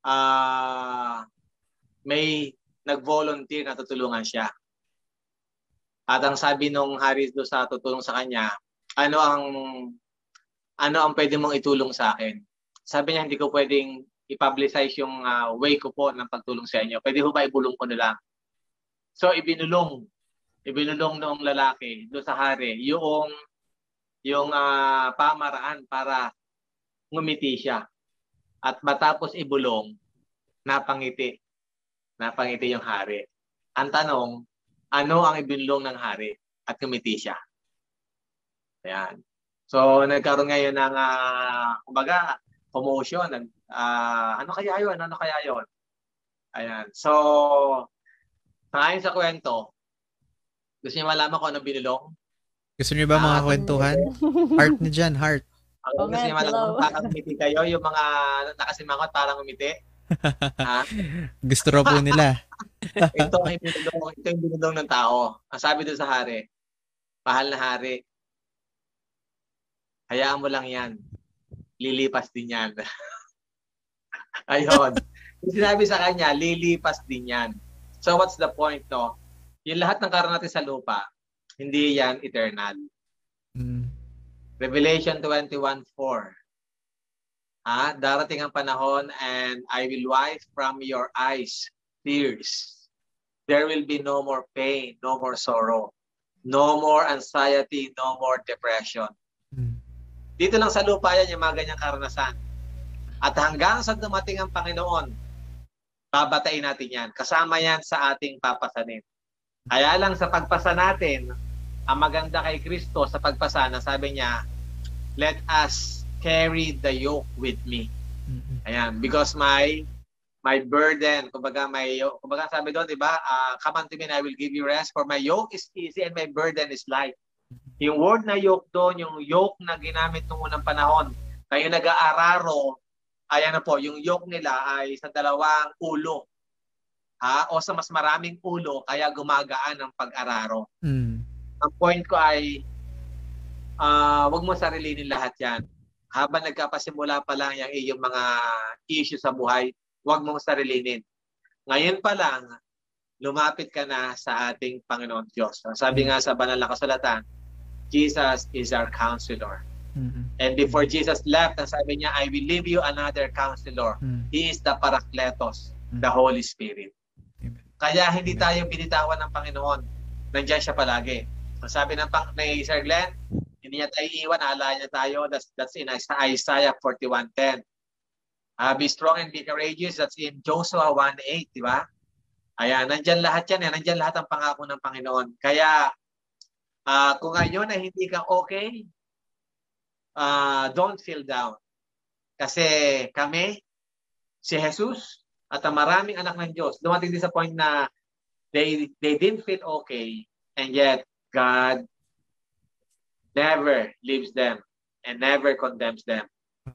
uh, may nag-volunteer na tutulungan siya. At ang sabi nung Haris do sa tutulong sa kanya, ano ang ano ang pwede mong itulong sa akin? Sabi niya hindi ko pwedeng i-publicize yung uh, way ko po ng pagtulong sa inyo. Pwede ho ba ibulong ko na lang? So ibinulong ibinulong noong lalaki do sa hari yung yung uh, pamaraan para ngumiti siya. At matapos ibulong, napangiti. Napangiti yung hari. Ang tanong, ano ang ibinulong ng hari? At kumiti siya. Ayan. So, nagkaroon ngayon ng, uh, kumbaga, promotion. Uh, ano kaya yun? Ano kaya yun? Ayan. So, ayon sa kwento, gusto niyo malaman kung ano binulong? Gusto niyo ba mga uh, kwentuhan? heart ni dyan, heart. Ang oh, kasi malaman parang umiti kayo, yung mga nakasimangot parang umiti. ha? Gusto raw po nila. ito ang binulong, ito yung binulong ng tao. Ang sabi doon sa hari, mahal na hari, hayaan mo lang yan. Lilipas din yan. Ayun. Sinabi sa kanya, lilipas din yan. So what's the point, no? Yung lahat ng karoon natin sa lupa, hindi yan eternal. Mm. Revelation 21:4. Ah, darating ang panahon and I will wipe from your eyes tears. There will be no more pain, no more sorrow, no more anxiety, no more depression. Dito lang sa lupa yan yung mga ganyang karanasan. At hanggang sa dumating ang Panginoon, babatayin natin yan. Kasama yan sa ating papasanin. Kaya lang sa pagpasa natin, ang maganda kay Kristo sa pagpasa na sabi niya, let us carry the yoke with me. Ayan, because my my burden, kumbaga may kumbaga sabi doon, 'di ba? Uh, come unto me and I will give you rest for my yoke is easy and my burden is light. Yung word na yoke doon, yung yoke na ginamit nung unang panahon, kayo nag-aararo, ayan na po, yung yoke nila ay sa dalawang ulo. Ha? O sa mas maraming ulo, kaya gumagaan ang pag-araro. Mm. Ang point ko ay uh, wag mo sarilinin lahat yan. Habang nagkapasimula pa lang yung iyong mga issue sa buhay, wag mong sarilinin. Ngayon pa lang, lumapit ka na sa ating Panginoon Diyos. Sabi nga sa banal na kasulatan, Jesus is our counselor. Mm-hmm. And before Jesus left, ang sabi niya, I will leave you another counselor. Mm-hmm. He is the Parakletos, mm-hmm. the Holy Spirit. Amen. Kaya hindi tayo binitawan ng Panginoon. Nandiyan siya palagi. Sabi ng pang ni Sir Glenn, hindi niya tayo iwan, alala niya tayo. That's, that's in Isaiah 41.10. Uh, be strong and be courageous. That's in Joshua 1.8, di ba? Ayan, nandyan lahat yan. Eh. Nandyan lahat ang pangako ng Panginoon. Kaya, uh, kung ngayon na hindi ka okay, uh, don't feel down. Kasi kami, si Jesus, at ang maraming anak ng Diyos, dumating din sa point na they, they didn't feel okay, and yet God never leaves them and never condemns them.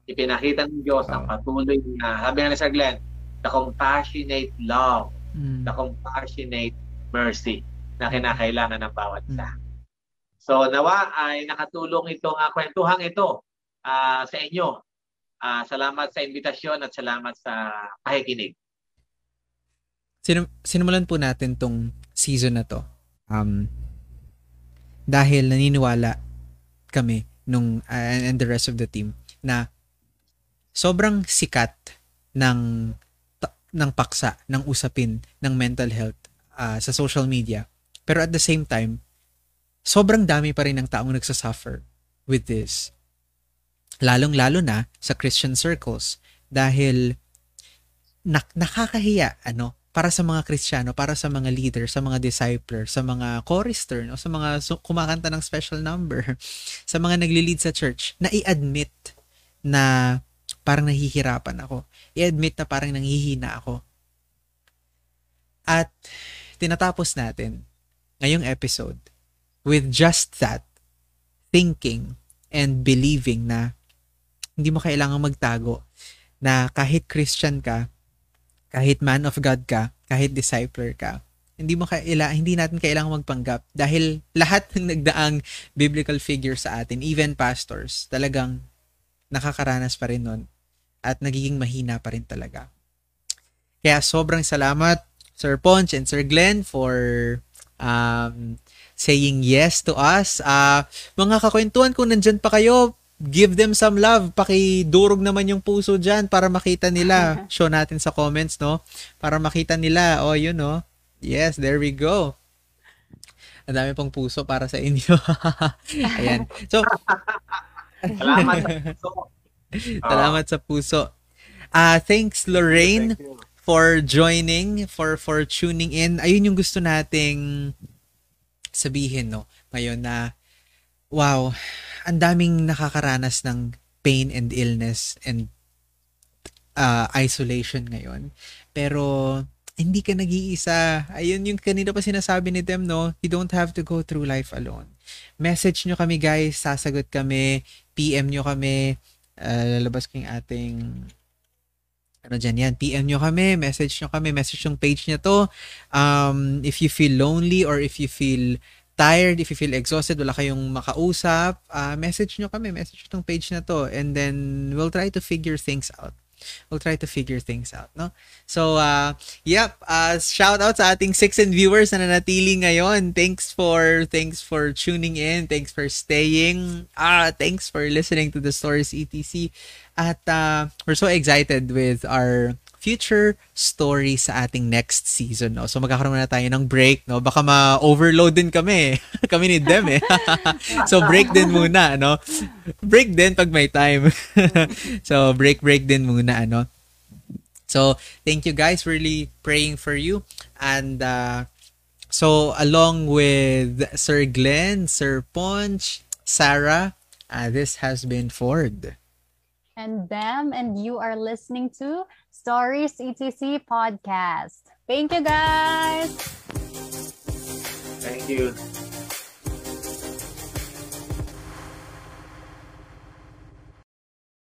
Ipinakita ng Diyos ang patuloy na, sabi nga ni Sir Glenn, the compassionate love, mm. the compassionate mercy na kinakailangan ng bawat isa. Mm. So nawa ay nakatulong itong uh, kwentuhang ito uh, sa inyo. Uh, salamat sa invitasyon at salamat sa pakikinig. Sin- sinimulan po natin tong season na to. Um, dahil naniniwala kami nung uh, and the rest of the team na sobrang sikat ng ng paksa ng usapin ng mental health uh, sa social media pero at the same time sobrang dami pa rin ng taong nagsasuffer with this. Lalong-lalo na sa Christian circles dahil nak- nakakahiya ano para sa mga Kristiyano, para sa mga leader, sa mga discipler, sa mga chorister, no? sa mga su- kumakanta ng special number, sa mga nagli-lead sa church, na i-admit na parang nahihirapan ako. I-admit na parang nanghihina ako. At tinatapos natin ngayong episode with just that, thinking and believing na hindi mo kailangang magtago na kahit Christian ka, kahit man of God ka, kahit discipler ka, hindi mo kaila hindi natin kailangan magpanggap dahil lahat ng nagdaang biblical figure sa atin, even pastors, talagang nakakaranas pa rin nun at nagiging mahina pa rin talaga. Kaya sobrang salamat Sir Ponch and Sir Glenn for um, saying yes to us. Uh, mga kakwentuhan, kung nandyan pa kayo, give them some love. Pakidurog naman yung puso dyan para makita nila. Show natin sa comments, no? Para makita nila. Oh, yun, no? Yes, there we go. Ang dami pong puso para sa inyo. Ayan. So, Salamat sa puso. Salamat sa puso. Uh, thanks, Lorraine, for joining, for for tuning in. Ayun yung gusto nating sabihin, no? Ngayon na, wow, ang daming nakakaranas ng pain and illness and uh, isolation ngayon. Pero, hindi ka nag-iisa. Ayun yung kanina pa sinasabi ni Dem, no? You don't have to go through life alone. Message nyo kami, guys. Sasagot kami. PM nyo kami. Uh, lalabas ko yung ating ano dyan yan, PM nyo kami, message nyo kami, message yung page nyo to. Um, if you feel lonely or if you feel tired, if you feel exhausted, wala kayong makausap, uh, message nyo kami, message yung page na to. And then, we'll try to figure things out. We'll try to figure things out, no? So, uh, yep, uh, shout out sa ating six and viewers na nanatili ngayon. Thanks for, thanks for tuning in. Thanks for staying. Ah, thanks for listening to the stories ETC. At uh, we're so excited with our future story sa ating next season. No? So magkakaroon na tayo ng break. No? Baka ma-overload din kami. kami ni Dem eh. so break din muna. No? Break din pag may time. so break break din muna. Ano? So thank you guys. Really praying for you. And uh, so along with Sir Glenn, Sir Ponch, Sarah, uh, this has been Ford. And them, and you are listening to Stories ETC podcast. Thank you guys. Thank you.